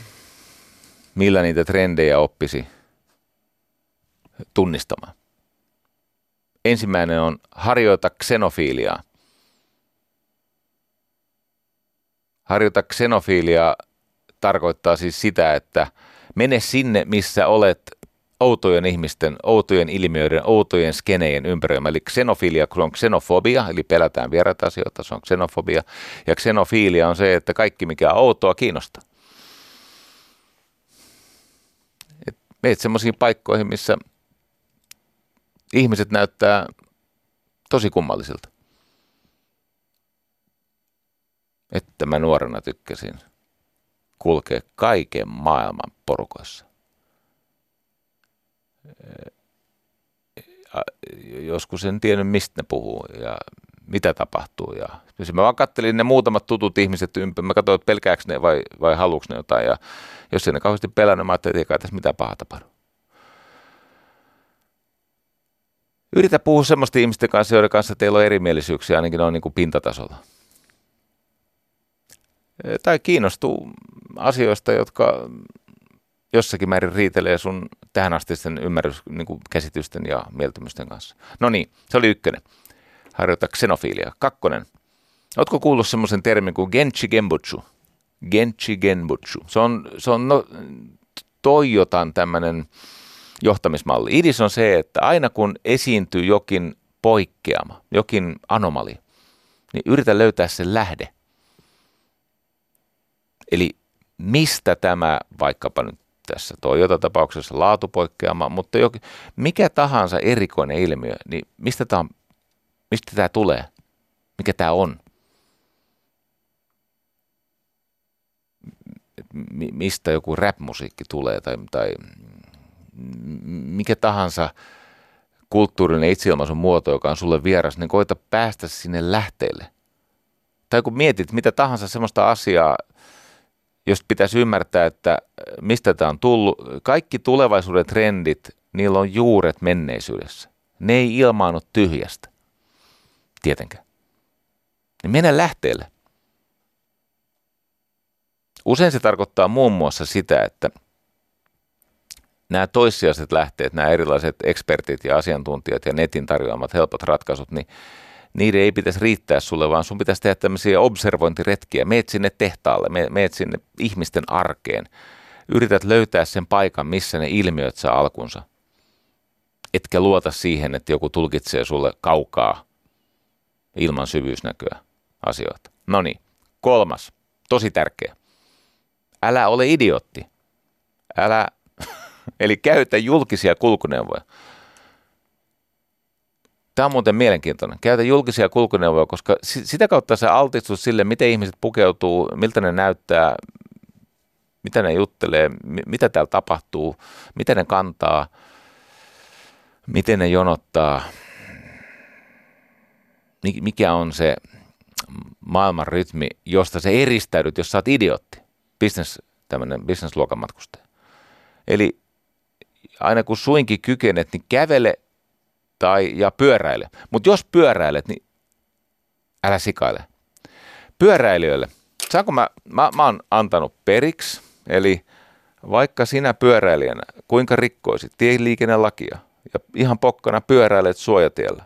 millä niitä trendejä oppisi tunnistamaan. Ensimmäinen on harjoita xenofiiliaa. Harjoita xenofiiliaa tarkoittaa siis sitä, että mene sinne, missä olet outojen ihmisten, outojen ilmiöiden, outojen skenejen ympäröimä. Eli xenofilia on xenofobia, eli pelätään vieraita asioita, se on xenofobia. Ja xenofilia on se, että kaikki mikä on outoa kiinnostaa. Et meet semmoisiin paikkoihin, missä ihmiset näyttää tosi kummallisilta. Että mä nuorena tykkäsin kulkea kaiken maailman porukoissa joskus en tiennyt, mistä ne puhuu ja mitä tapahtuu. Ja siis mä vaan kattelin ne muutamat tutut ihmiset ympäri. Mä katsoin, että pelkääkö ne vai, vai haluuks ne jotain. Ja jos ei ne kauheasti pelännyt, mä ajattelin, että ei tässä mitään pahaa tapahdu. Yritä puhua semmoisten ihmisten kanssa, joiden kanssa teillä on erimielisyyksiä, ainakin on niin kuin pintatasolla. Tai kiinnostuu asioista, jotka jossakin määrin riitelee sun tähän asti sen ymmärrys, niin kuin käsitysten ja mieltymysten kanssa. No niin, se oli ykkönen. Harjoita xenofilia. Kakkonen. Oletko kuullut semmoisen termin kuin Genchi Genbutsu? Genchi Genbutsu. Se on, se on no, Toyotan tämmöinen johtamismalli. Idis on se, että aina kun esiintyy jokin poikkeama, jokin anomali, niin yritä löytää sen lähde. Eli mistä tämä vaikkapa nyt tässä Toyota-tapauksessa laatupoikkeama, mutta jokin, mikä tahansa erikoinen ilmiö, niin mistä tämä, mistä tämä tulee? Mikä tämä on? Mistä joku rap-musiikki tulee tai, tai mikä tahansa kulttuurinen itseilmaisun muoto, joka on sulle vieras, niin koita päästä sinne lähteelle. Tai kun mietit mitä tahansa semmoista asiaa, jos pitäisi ymmärtää, että äh, mistä tämä on tullut. Kaikki tulevaisuuden trendit, niillä on juuret menneisyydessä. Ne ei ilmaannut tyhjästä. Tietenkään. Niin mennä lähteelle. Usein se tarkoittaa muun muassa sitä, että nämä toissijaiset lähteet, nämä erilaiset ekspertit ja asiantuntijat ja netin tarjoamat helpot ratkaisut, niin niiden ei pitäisi riittää sulle, vaan sun pitäisi tehdä tämmöisiä observointiretkiä. Meet sinne tehtaalle, meet sinne ihmisten arkeen. Yrität löytää sen paikan, missä ne ilmiöt saa alkunsa. Etkä luota siihen, että joku tulkitsee sulle kaukaa ilman syvyysnäköä asioita. No niin, kolmas, tosi tärkeä. Älä ole idiotti. Älä, eli käytä julkisia kulkuneuvoja. Tämä on muuten mielenkiintoinen. Käytä julkisia kulkuneuvoja, koska sitä kautta se altistus sille, miten ihmiset pukeutuu, miltä ne näyttää, mitä ne juttelee, mitä täällä tapahtuu, miten ne kantaa, miten ne jonottaa, mikä on se maailman rytmi, josta se eristäydyt, jos sä oot idiotti, business, tämmöinen business-luokan matkustaja. Eli aina kun suinkin kykenet, niin kävele tai, ja pyöräile. Mutta jos pyöräilet, niin älä sikaile. Pyöräilijöille, saanko mä, mä, mä oon antanut periksi, eli vaikka sinä pyöräilijänä, kuinka rikkoisit tieliikennelakia ja ihan pokkana pyöräilet suojatiellä,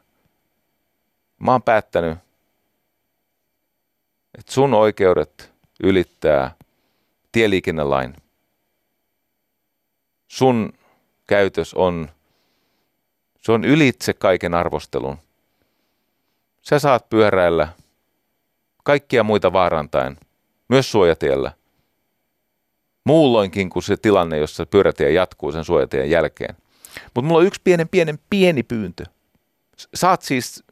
Mä oon päättänyt, että sun oikeudet ylittää tieliikennelain. Sun käytös on, se on ylitse kaiken arvostelun. Sä saat pyöräillä kaikkia muita vaarantaen, myös suojatiellä. Muulloinkin kuin se tilanne, jossa pyörätie jatkuu sen suojatien jälkeen. Mutta mulla on yksi pienen, pienen, pieni pyyntö. Saat siis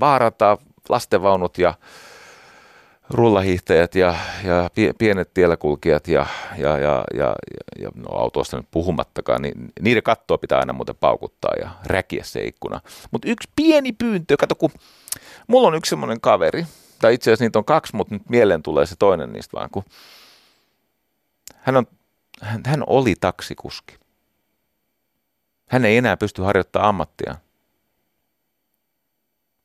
vaarantaa lastenvaunut ja rullahiihtäjät ja, ja pienet tielläkulkijat ja, ja, ja, ja, ja no autoista nyt puhumattakaan, niin niiden kattoa pitää aina muuten paukuttaa ja räkiä se ikkuna. Mutta yksi pieni pyyntö, kato kun mulla on yksi semmoinen kaveri, tai itse asiassa niitä on kaksi, mutta nyt mieleen tulee se toinen niistä vaan, kun hän, on, hän, hän oli taksikuski. Hän ei enää pysty harjoittamaan ammattia,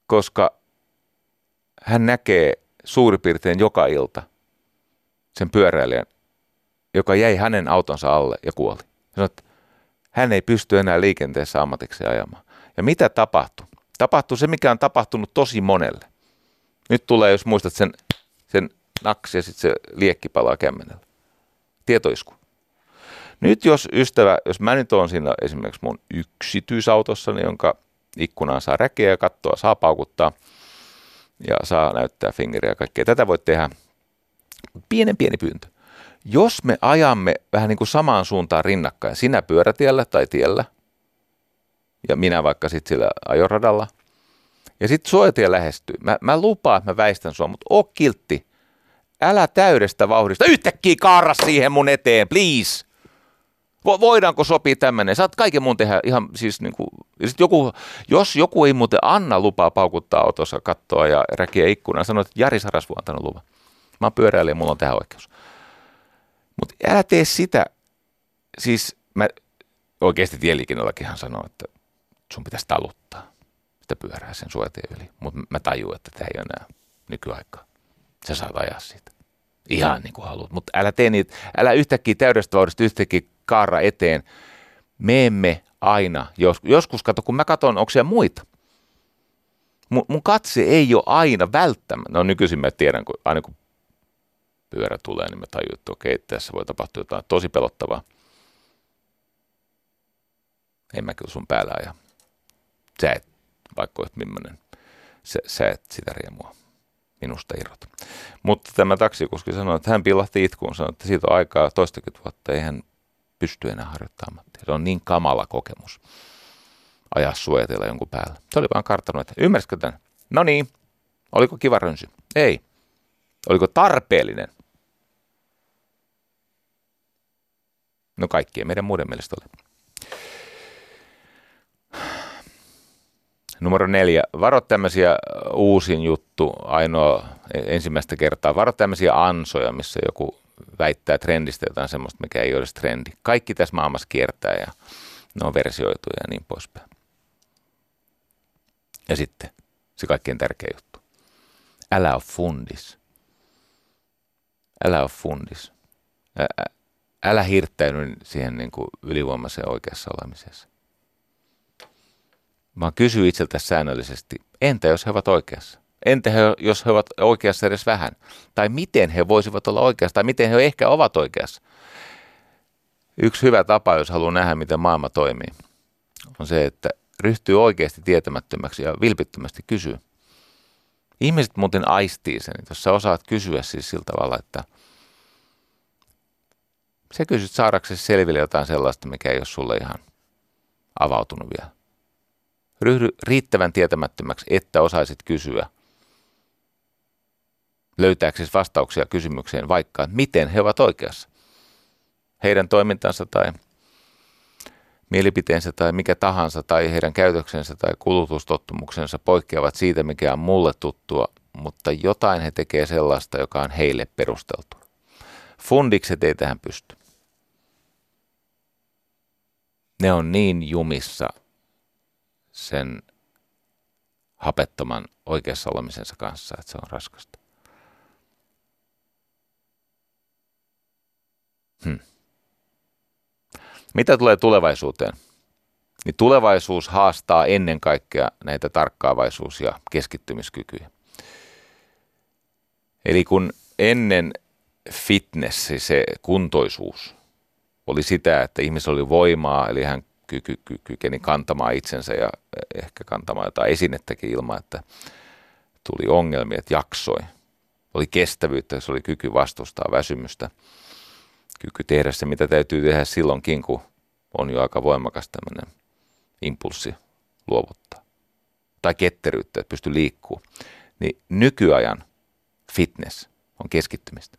koska hän näkee suurin piirtein joka ilta sen pyöräilijän, joka jäi hänen autonsa alle ja kuoli. Sanoi, että hän ei pysty enää liikenteessä ammatikseen ajamaan. Ja mitä tapahtui? Tapahtui se, mikä on tapahtunut tosi monelle. Nyt tulee, jos muistat sen, sen naksi ja sitten se liekki palaa kämmenellä. Tietoisku. Nyt jos ystävä, jos mä nyt oon siinä esimerkiksi mun yksityisautossani, jonka ikkunaan saa räkeä ja kattoa saa paukuttaa ja saa näyttää fingeriä ja kaikkea. Tätä voit tehdä. Pienen pieni pyyntö. Jos me ajamme vähän niin kuin samaan suuntaan rinnakkain, sinä pyörätiellä tai tiellä, ja minä vaikka sitten sillä ajoradalla, ja sitten suojatie lähestyy. Mä, mä lupaan, että mä väistän sua, mutta oo kiltti. Älä täydestä vauhdista. Yhtäkkiä kaara siihen mun eteen, please. Voidaanko sopia tämmöinen? Saat kaiken muun tehdä ihan siis niin kuin, sit joku, jos joku ei muuten anna lupaa paukuttaa autossa kattoa ja räkiä ikkunaa, sanoo, että Jari Sarasvu on antanut luvan. Mä oon pyöräilijä, mulla on tähän oikeus. Mutta älä tee sitä, siis mä oikeasti tieliikennellakinhan sanoo, että sun pitäisi taluttaa sitä pyörää sen suojatien yli. Mutta mä tajun, että tämä ei ole enää nykyaikaa. Sä saat ajaa siitä. Ihan niin kuin haluat. Mutta älä tee niitä, älä yhtäkkiä täydestä vauhdista yhtäkkiä kaara eteen. Me emme aina, jos, joskus kato, kun mä katson, onko siellä muita. Mun, mun katse ei ole aina välttämättä. No nykyisin mä tiedän, kun aina kun pyörä tulee, niin mä tajun, että okei, tässä voi tapahtua jotain tosi pelottavaa. En mä kyllä sun päällä aja. Sä et, vaikka olet millainen, sä, sä et sitä riemua minusta irrota. Mutta tämä taksikuski sanoi, että hän pilahti itkuun, sanoi, että siitä on aikaa toistakymmentä vuotta, ei hän pysty enää harjoittamaan ammattia. Se on niin kamala kokemus ajaa suojatella jonkun päällä. Se oli vaan karttanut, että ymmärsikö tämän? No niin, oliko kiva rönsy? Ei. Oliko tarpeellinen? No kaikkien meidän muiden mielestä oli. Numero neljä. Varo tämmöisiä uusin juttu, ainoa ensimmäistä kertaa. Varo tämmöisiä ansoja, missä joku väittää trendistä jotain semmoista, mikä ei ole trendi. Kaikki tässä maailmassa kiertää ja ne on versioituja ja niin poispäin. Ja sitten se kaikkein tärkein juttu. Älä ole fundis. Älä ole fundis. Ä, älä hirttäydy siihen niin kuin ylivoimaiseen oikeassa olemisessa. Vaan kysy itseltä säännöllisesti, entä jos he ovat oikeassa? Entä he, jos he ovat oikeassa edes vähän? Tai miten he voisivat olla oikeassa? Tai miten he ehkä ovat oikeassa? Yksi hyvä tapa, jos haluaa nähdä, miten maailma toimii, on se, että ryhtyy oikeasti tietämättömäksi ja vilpittömästi kysyy. Ihmiset muuten aistii sen, jos sä osaat kysyä siis sillä tavalla, että sä kysyt saadaksesi selville jotain sellaista, mikä ei ole sulle ihan avautunut vielä. Ryhdy riittävän tietämättömäksi, että osaisit kysyä – löytääksesi vastauksia kysymykseen, vaikka miten he ovat oikeassa. Heidän toimintansa tai mielipiteensä tai mikä tahansa tai heidän käytöksensä tai kulutustottumuksensa poikkeavat siitä, mikä on mulle tuttua, mutta jotain he tekee sellaista, joka on heille perusteltu. Fundikset ei tähän pysty. Ne on niin jumissa sen hapettoman oikeassa olemisensa kanssa, että se on raskasta. Hmm. Mitä tulee tulevaisuuteen? niin tulevaisuus haastaa ennen kaikkea näitä tarkkaavaisuus- ja keskittymiskykyjä. Eli kun ennen fitness, se kuntoisuus, oli sitä, että ihmisellä oli voimaa, eli hän ky- ky- kykeni kantamaan itsensä ja ehkä kantamaan jotain esinettäkin ilman, että tuli ongelmia, että jaksoi. Oli kestävyyttä, se oli kyky vastustaa väsymystä, kyky tehdä se, mitä täytyy tehdä silloinkin, kun on jo aika voimakas tämmöinen impulssi luovuttaa. Tai ketteryyttä, että pystyy liikkuu. Niin nykyajan fitness on keskittymistä.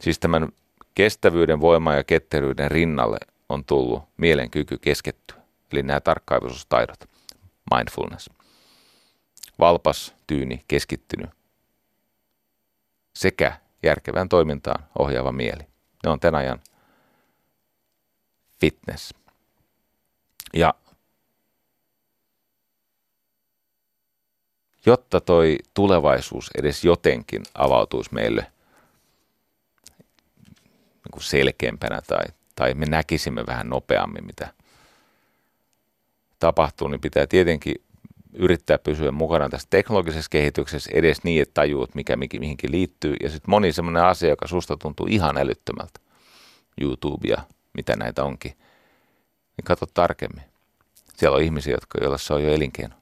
Siis tämän kestävyyden, voiman ja ketteryyden rinnalle on tullut mielenkyky keskittyä. Eli nämä tarkkaavaisuustaidot, mindfulness. Valpas, tyyni, keskittynyt sekä järkevään toimintaan ohjaava mieli. Ne on tämän ajan fitness. Ja jotta toi tulevaisuus edes jotenkin avautuisi meille niin selkeämpänä tai, tai me näkisimme vähän nopeammin, mitä tapahtuu, niin pitää tietenkin yrittää pysyä mukana tässä teknologisessa kehityksessä edes niin, että tajuut, mikä mihinkin liittyy. Ja sitten moni semmoinen asia, joka susta tuntuu ihan älyttömältä, YouTube ja mitä näitä onkin, niin katso tarkemmin. Siellä on ihmisiä, jotka, joilla se on jo elinkeino.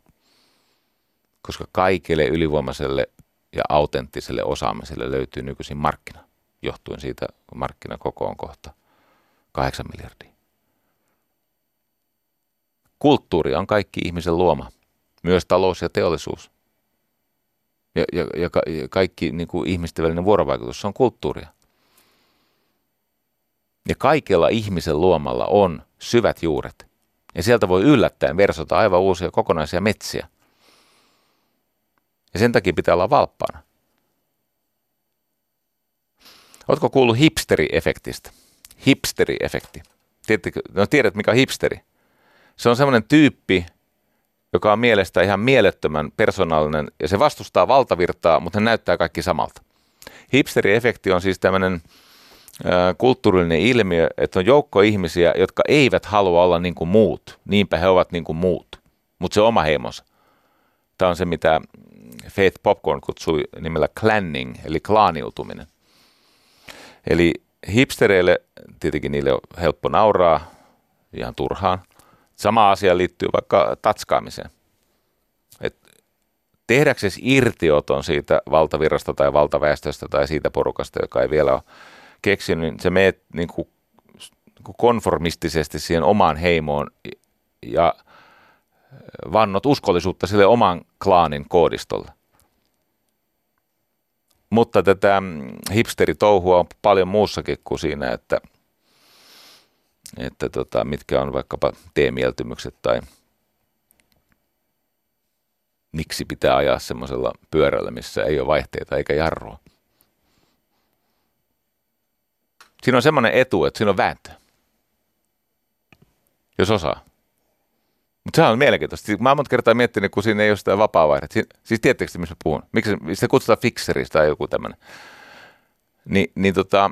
Koska kaikille ylivoimaiselle ja autenttiselle osaamiselle löytyy nykyisin markkina, johtuen siitä, markkinakoko on kohta 8 miljardia. Kulttuuri on kaikki ihmisen luoma, myös talous ja teollisuus. Ja, ja, ja, ka, ja kaikki niin kuin ihmisten välinen vuorovaikutus, se on kulttuuria. Ja kaikella ihmisen luomalla on syvät juuret. Ja sieltä voi yllättäen versota aivan uusia kokonaisia metsiä. Ja sen takia pitää olla valppaana. Oletko kuullut hipsteri-efektistä? Hipsteri-efekti. Tiedätkö, no tiedät, mikä on hipsteri? Se on semmoinen tyyppi, joka on mielestä ihan mielettömän persoonallinen ja se vastustaa valtavirtaa, mutta hän näyttää kaikki samalta. Hipsteri-efekti on siis tämmöinen kulttuurillinen ilmiö, että on joukko ihmisiä, jotka eivät halua olla niin kuin muut. Niinpä he ovat niin kuin muut, mutta se oma heimonsa. Tämä on se, mitä Faith Popcorn kutsui nimellä clanning, eli klaaniutuminen. Eli hipstereille, tietenkin niille on helppo nauraa, ihan turhaan. Sama asia liittyy vaikka tatskaamiseen. Et tehdäksesi irtioton siitä valtavirrasta tai valtaväestöstä tai siitä porukasta, joka ei vielä ole keksinyt, niin se meet niin kuin, niin kuin konformistisesti siihen omaan heimoon ja vannot uskollisuutta sille oman klaanin koodistolle. Mutta tätä hipsteritouhua on paljon muussakin kuin siinä, että, että tota, mitkä on vaikkapa teemieltymykset tai miksi pitää ajaa semmoisella pyörällä, missä ei ole vaihteita eikä jarrua. Siinä on semmoinen etu, että siinä on vääntö. Jos osaa. Mutta sehän on mielenkiintoista. Mä oon monta kertaa miettinyt, kun siinä ei ole sitä vapaa Siis tiedättekö, missä mä puhun? Miksi se kutsutaan fixerista tai joku tämmöinen? Ni, niin tota,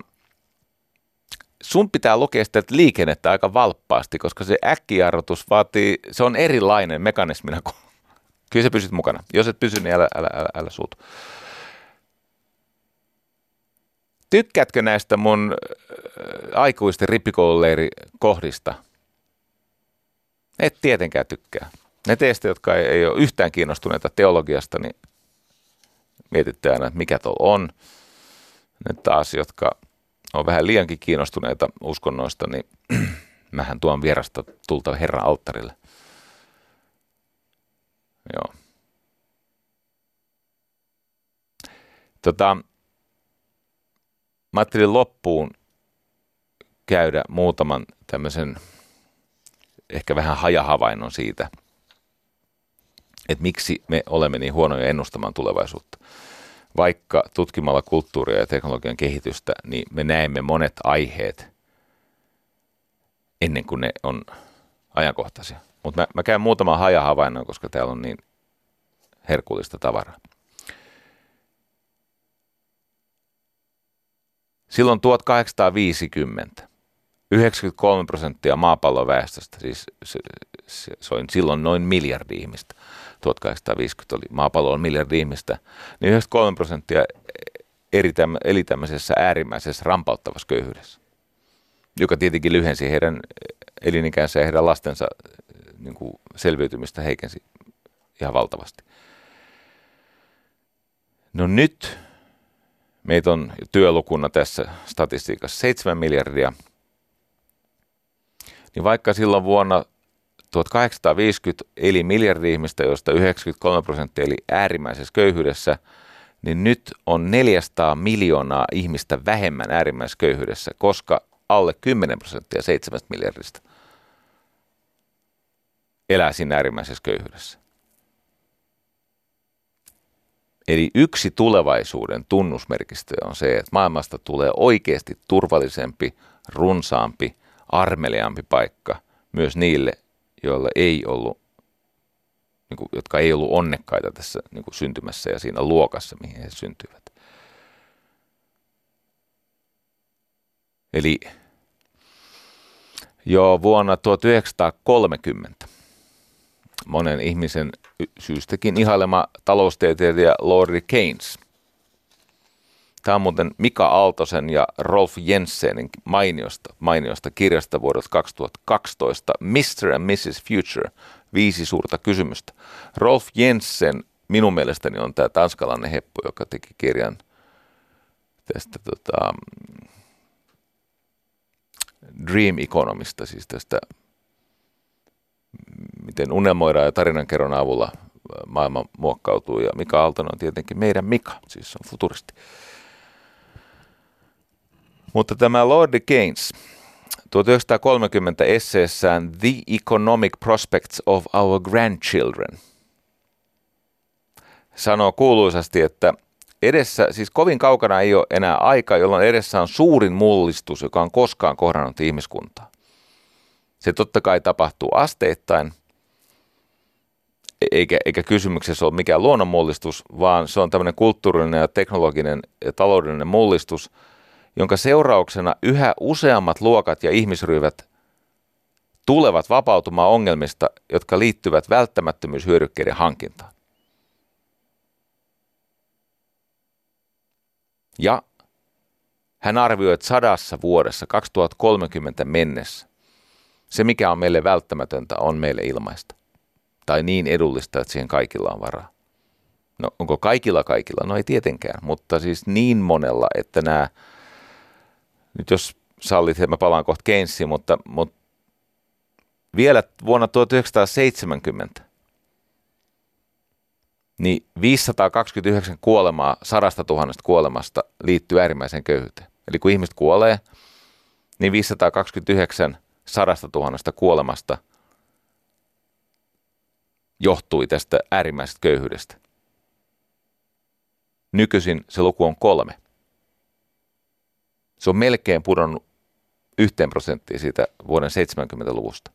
sun pitää lukea sitä liikennettä aika valppaasti, koska se äkkijarrutus vaatii, se on erilainen mekanismina kuin, kyllä sä pysyt mukana. Jos et pysy, niin älä, älä, älä, älä suutu. Tykkäätkö näistä mun äh, aikuisten rippikoululeirikohdista? Et tietenkään tykkää. Ne teistä, jotka ei, ei ole yhtään kiinnostuneita teologiasta, niin mietitte aina, että mikä tuolla on. Ne taas, jotka on vähän liiankin kiinnostuneita uskonnoista, niin mähän tuon vierasta tulta Herran alttarille. Joo. Tota, mä ajattelin loppuun käydä muutaman tämmöisen ehkä vähän hajahavainnon siitä, että miksi me olemme niin huonoja ennustamaan tulevaisuutta. Vaikka tutkimalla kulttuuria ja teknologian kehitystä, niin me näemme monet aiheet ennen kuin ne on ajankohtaisia. Mutta mä, mä käyn muutaman hajahavainnon, koska täällä on niin herkullista tavaraa. Silloin 1850 93 prosenttia maapallon väestöstä, siis se, on silloin noin miljardi ihmistä, 1850 oli maapallon miljardi ihmistä, niin 93 prosenttia eri eli tämmöisessä äärimmäisessä rampauttavassa köyhyydessä, joka tietenkin lyhensi heidän elinikänsä ja heidän lastensa niin kuin selviytymistä heikensi ihan valtavasti. No nyt meitä on työlukuna tässä statistiikassa 7 miljardia, niin vaikka silloin vuonna 1850 eli miljardi ihmistä, joista 93 prosenttia eli äärimmäisessä köyhyydessä, niin nyt on 400 miljoonaa ihmistä vähemmän äärimmäisessä köyhyydessä, koska alle 10 prosenttia 7 miljardista elää siinä äärimmäisessä köyhyydessä. Eli yksi tulevaisuuden tunnusmerkistö on se, että maailmasta tulee oikeasti turvallisempi, runsaampi, armeliaampi paikka myös niille, joilla ei ollut, niin kuin, jotka ei ollut onnekkaita tässä niin kuin syntymässä ja siinä luokassa, mihin he syntyivät. Eli jo vuonna 1930 monen ihmisen syystäkin ihailema taloustieteilijä Lordi Keynes. Tämä on muuten Mika Aaltosen ja Rolf Jensenin mainiosta, mainiosta kirjasta vuodelta 2012 Mr. and Mrs. Future, viisi suurta kysymystä. Rolf Jensen minun mielestäni on tämä tanskalainen heppu, joka teki kirjan tästä tota, Dream Economista, siis tästä miten unelmoidaan ja tarinankerron avulla maailma muokkautuu. Ja Mika Aaltonen on tietenkin meidän Mika, siis on futuristi. Mutta tämä Lord Keynes 1930 esseessään The Economic Prospects of Our Grandchildren sanoo kuuluisasti, että edessä, siis kovin kaukana ei ole enää aika, jolloin edessä on suurin mullistus, joka on koskaan kohdannut ihmiskuntaa. Se totta kai tapahtuu asteittain, eikä, eikä kysymyksessä ole mikään luonnonmullistus, vaan se on tämmöinen kulttuurinen ja teknologinen ja taloudellinen mullistus, jonka seurauksena yhä useammat luokat ja ihmisryhmät tulevat vapautumaan ongelmista, jotka liittyvät välttämättömyyshyödykkeiden hankintaan. Ja hän arvioi, että sadassa vuodessa 2030 mennessä se, mikä on meille välttämätöntä, on meille ilmaista. Tai niin edullista, että siihen kaikilla on varaa. No onko kaikilla kaikilla? No ei tietenkään, mutta siis niin monella, että nämä, nyt jos sallit, mä palaan kohta Keynesiin, mutta, mutta vielä vuonna 1970 niin 529 kuolemaa sadasta tuhannesta kuolemasta liittyy äärimmäiseen köyhyyteen. Eli kun ihmiset kuolee, niin 529 sadasta tuhannesta kuolemasta johtui tästä äärimmäisestä köyhyydestä. Nykyisin se luku on kolme. Se on melkein pudonnut yhteen prosenttiin siitä vuoden 70-luvusta.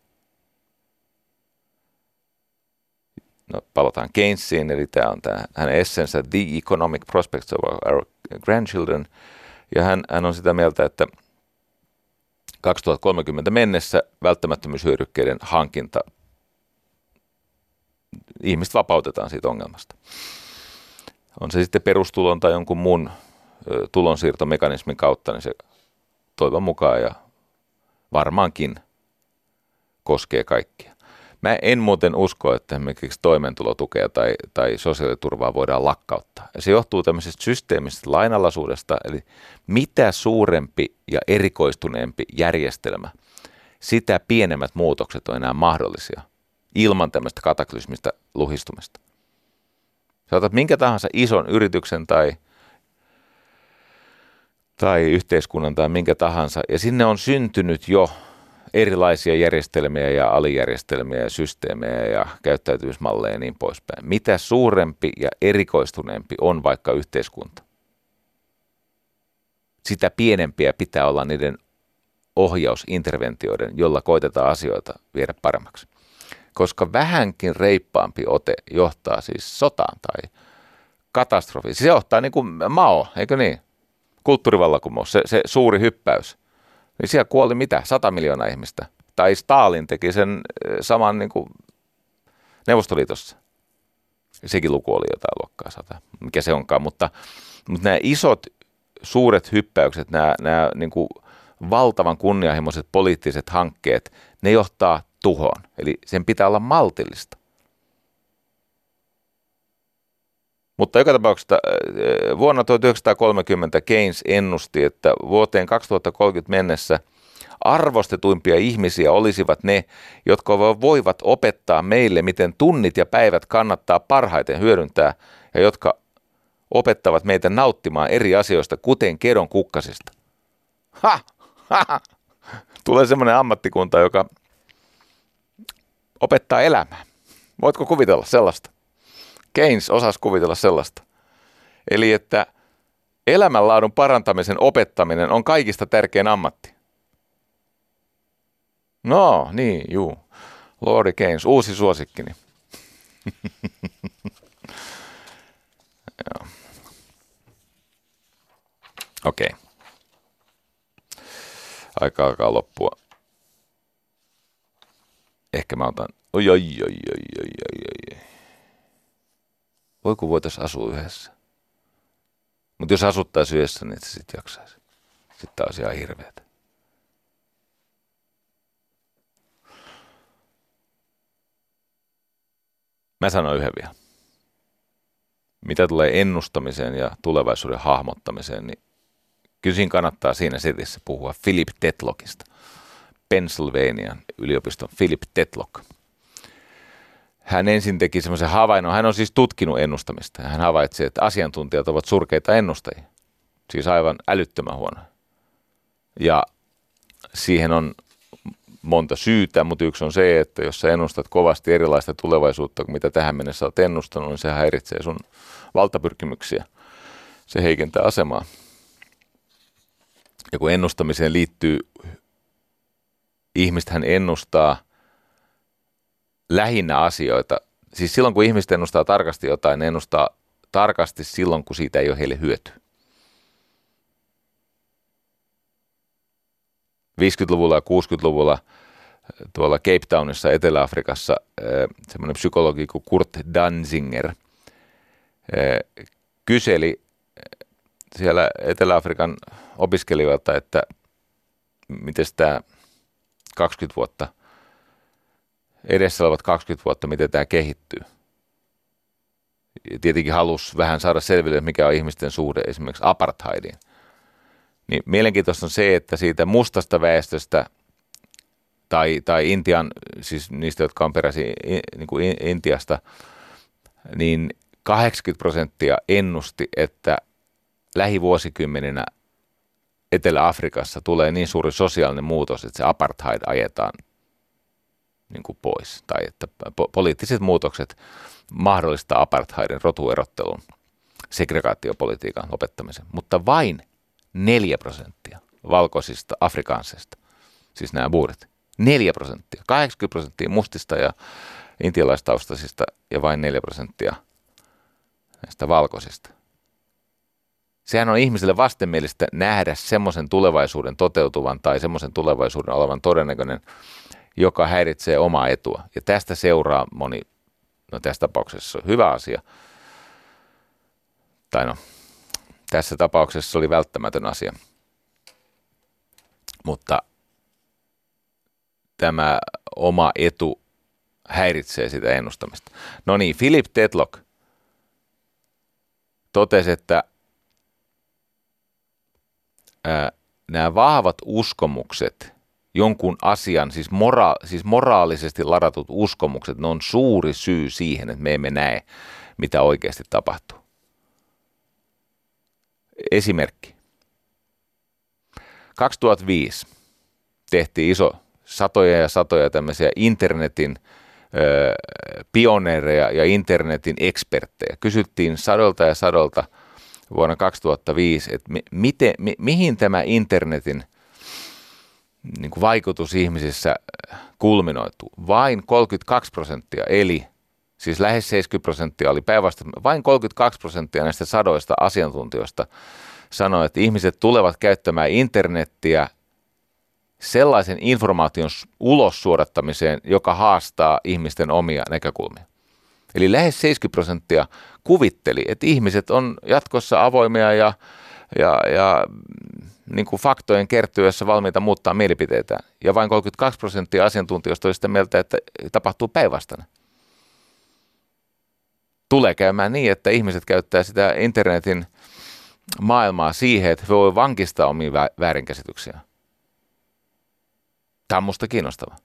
No, palataan Keynesiin, eli tämä on tämä hänen essensä The Economic Prospects of Our Grandchildren. Ja hän, hän on sitä mieltä, että – 2030 mennessä välttämättömyyshyödykkeiden hankinta, ihmiset vapautetaan siitä ongelmasta. On se sitten perustulon tai jonkun muun tulonsiirtomekanismin kautta, niin se toivon mukaan ja varmaankin koskee kaikkia. Mä en muuten usko, että esimerkiksi toimeentulotukea tai, tai sosiaaliturvaa voidaan lakkauttaa. Ja se johtuu tämmöisestä systeemisestä lainalaisuudesta, eli mitä suurempi ja erikoistuneempi järjestelmä, sitä pienemmät muutokset on enää mahdollisia ilman tämmöistä kataklysmistä luhistumista. Sä otat minkä tahansa ison yrityksen tai, tai yhteiskunnan tai minkä tahansa, ja sinne on syntynyt jo erilaisia järjestelmiä ja alijärjestelmiä ja systeemejä ja käyttäytymismalleja ja niin poispäin. Mitä suurempi ja erikoistuneempi on vaikka yhteiskunta, sitä pienempiä pitää olla niiden ohjausinterventioiden, jolla koitetaan asioita viedä paremmaksi. Koska vähänkin reippaampi ote johtaa siis sotaan tai katastrofiin. Se johtaa niin kuin Mao, eikö niin? Kulttuurivallakumous, se, se suuri hyppäys – niin siellä kuoli mitä? 100 miljoonaa ihmistä. Tai Stalin teki sen eh, saman niin kuin Neuvostoliitossa. Sekin luku oli jotain luokkaa sata, mikä se onkaan. Mutta, mutta nämä isot, suuret hyppäykset, nämä, nämä niin kuin valtavan kunnianhimoiset poliittiset hankkeet, ne johtaa tuhoon. Eli sen pitää olla maltillista. Mutta joka tapauksessa äh, vuonna 1930 Keynes ennusti, että vuoteen 2030 mennessä arvostetuimpia ihmisiä olisivat ne, jotka voivat opettaa meille, miten tunnit ja päivät kannattaa parhaiten hyödyntää ja jotka opettavat meitä nauttimaan eri asioista, kuten kedon kukkasista. Ha! ha! Tulee semmoinen ammattikunta, joka opettaa elämää. Voitko kuvitella sellaista? Keynes osasi kuvitella sellaista. Eli että elämänlaadun parantamisen opettaminen on kaikista tärkein ammatti. No, niin, juu. Lordi Keynes, uusi suosikkini. Okei. Okay. Aika alkaa loppua. Ehkä mä otan... Oi, oi, oi, oi, oi, oi, oi. Voi kun voitaisiin asua yhdessä. Mutta jos asuttaisiin yhdessä, niin se sitten jaksaisi. Sitten olisi ihan hirveätä. Mä sanon yhden vielä. Mitä tulee ennustamiseen ja tulevaisuuden hahmottamiseen, niin kyllä siinä kannattaa siinä setissä puhua Philip Tetlockista. Pennsylvanian yliopiston Philip Tetlock – hän ensin teki semmoisen havainnon, hän on siis tutkinut ennustamista hän havaitsi, että asiantuntijat ovat surkeita ennustajia, siis aivan älyttömän huono. Ja siihen on monta syytä, mutta yksi on se, että jos sä ennustat kovasti erilaista tulevaisuutta kuin mitä tähän mennessä olet ennustanut, niin se häiritsee sun valtapyrkimyksiä. Se heikentää asemaa. Ja kun ennustamiseen liittyy, ihmistähän ennustaa – lähinnä asioita. Siis silloin, kun ihmiset ennustaa tarkasti jotain, ne ennustaa tarkasti silloin, kun siitä ei ole heille hyöty. 50-luvulla ja 60-luvulla tuolla Cape Townissa Etelä-Afrikassa semmoinen psykologi kuin Kurt Danzinger kyseli siellä Etelä-Afrikan opiskelijoilta, että miten tämä 20 vuotta – edessä olevat 20 vuotta, miten tämä kehittyy. Tietenkin halus vähän saada selville, mikä on ihmisten suhde esimerkiksi apartheidiin. Niin mielenkiintoista on se, että siitä mustasta väestöstä tai, tai Intian, siis niistä, jotka on peräisin niin kuin Intiasta, niin 80 prosenttia ennusti, että lähivuosikymmeninä Etelä-Afrikassa tulee niin suuri sosiaalinen muutos, että se apartheid ajetaan niin kuin pois. Tai että po- poliittiset muutokset mahdollistaa apartheidin rotuerottelun, segregaatiopolitiikan lopettamisen. Mutta vain 4 prosenttia valkoisista afrikaansista, siis nämä buurit, 4 prosenttia, 80 prosenttia mustista ja intialaistaustaisista ja vain 4 prosenttia näistä valkoisista. Sehän on ihmisille vastenmielistä nähdä semmoisen tulevaisuuden toteutuvan tai semmoisen tulevaisuuden olevan todennäköinen, joka häiritsee omaa etua. Ja tästä seuraa moni, no tässä tapauksessa hyvä asia, tai no, tässä tapauksessa oli välttämätön asia. Mutta tämä oma etu häiritsee sitä ennustamista. No niin, Philip Tetlock totesi, että ää, nämä vahvat uskomukset jonkun asian, siis, mora- siis moraalisesti ladatut uskomukset, ne on suuri syy siihen, että me emme näe, mitä oikeasti tapahtuu. Esimerkki. 2005 tehtiin iso satoja ja satoja tämmöisiä internetin ö, pioneereja ja internetin eksperttejä. Kysyttiin sadolta ja sadolta vuonna 2005, että mi, miten, mi, mihin tämä internetin niin kuin vaikutus ihmisissä kulminoituu. Vain 32 prosenttia, eli siis lähes 70 prosenttia oli päinvastoin, vain 32 prosenttia näistä sadoista asiantuntijoista sanoi, että ihmiset tulevat käyttämään internettiä sellaisen informaation ulos suodattamiseen, joka haastaa ihmisten omia näkökulmia. Eli lähes 70 prosenttia kuvitteli, että ihmiset on jatkossa avoimia ja, ja, ja niin kuin faktojen kertyessä valmiita muuttaa mielipiteitä. Ja vain 32 prosenttia asiantuntijoista oli sitä mieltä, että tapahtuu päinvastainen. Tulee käymään niin, että ihmiset käyttää sitä internetin maailmaa siihen, että he voi vankistaa omia väärinkäsityksiä. Tämä on musta kiinnostava.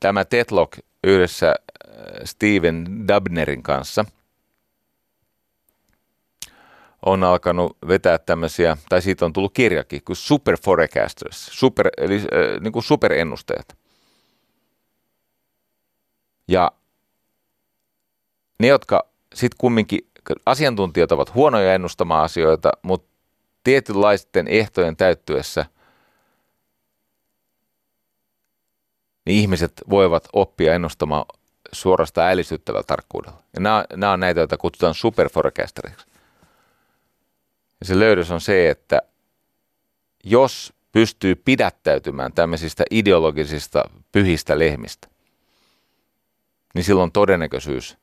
Tämä Tetlock yhdessä äh, Steven Dubnerin kanssa on alkanut vetää tämmöisiä, tai siitä on tullut kirjakin, kuin Super Forecasters, super, eli äh, niin kuin superennusteet. Ja ne, jotka sitten kumminkin, asiantuntijat ovat huonoja ennustamaan asioita, mutta tietynlaisten ehtojen täyttyessä – niin ihmiset voivat oppia ennustamaan suorastaan älistyttävällä tarkkuudella. Ja nämä, nämä on näitä, joita kutsutaan superforecasteriksi. Ja se löydös on se, että jos pystyy pidättäytymään tämmöisistä ideologisista pyhistä lehmistä, niin silloin todennäköisyys,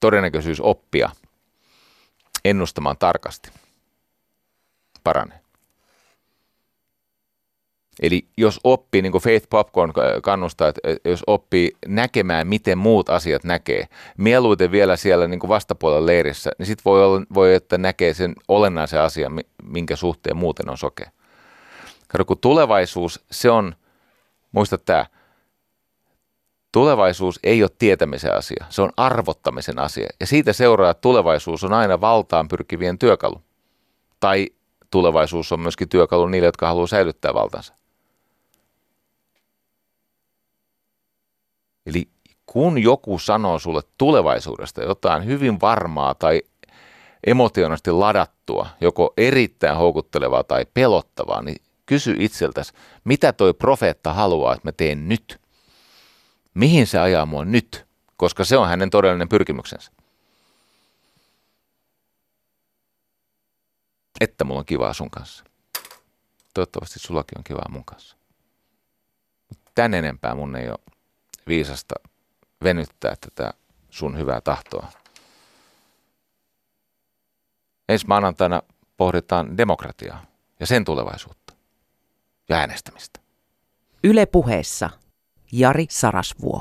todennäköisyys oppia ennustamaan tarkasti paranee. Eli jos oppii, niin kuin Faith Popcorn kannustaa, että jos oppii näkemään, miten muut asiat näkee, mieluiten vielä siellä niin kuin vastapuolella leirissä, niin sitten voi, olla, voi, että näkee sen olennaisen asian, minkä suhteen muuten on sokea. Kato, kun tulevaisuus, se on, muista tämä, tulevaisuus ei ole tietämisen asia, se on arvottamisen asia. Ja siitä seuraa, että tulevaisuus on aina valtaan pyrkivien työkalu. Tai tulevaisuus on myöskin työkalu niille, jotka haluaa säilyttää valtansa. Eli kun joku sanoo sulle tulevaisuudesta jotain hyvin varmaa tai emotionaalisesti ladattua, joko erittäin houkuttelevaa tai pelottavaa, niin kysy itseltäsi, mitä toi profeetta haluaa, että mä teen nyt? Mihin se ajaa mua nyt? Koska se on hänen todellinen pyrkimyksensä. Että mulla on kivaa sun kanssa. Toivottavasti sullakin on kivaa mun kanssa. Tän enempää mun ei ole viisasta venyttää tätä sun hyvää tahtoa. Ensi maanantaina pohditaan demokratiaa ja sen tulevaisuutta ja äänestämistä. Yle puheessa Jari Sarasvuo.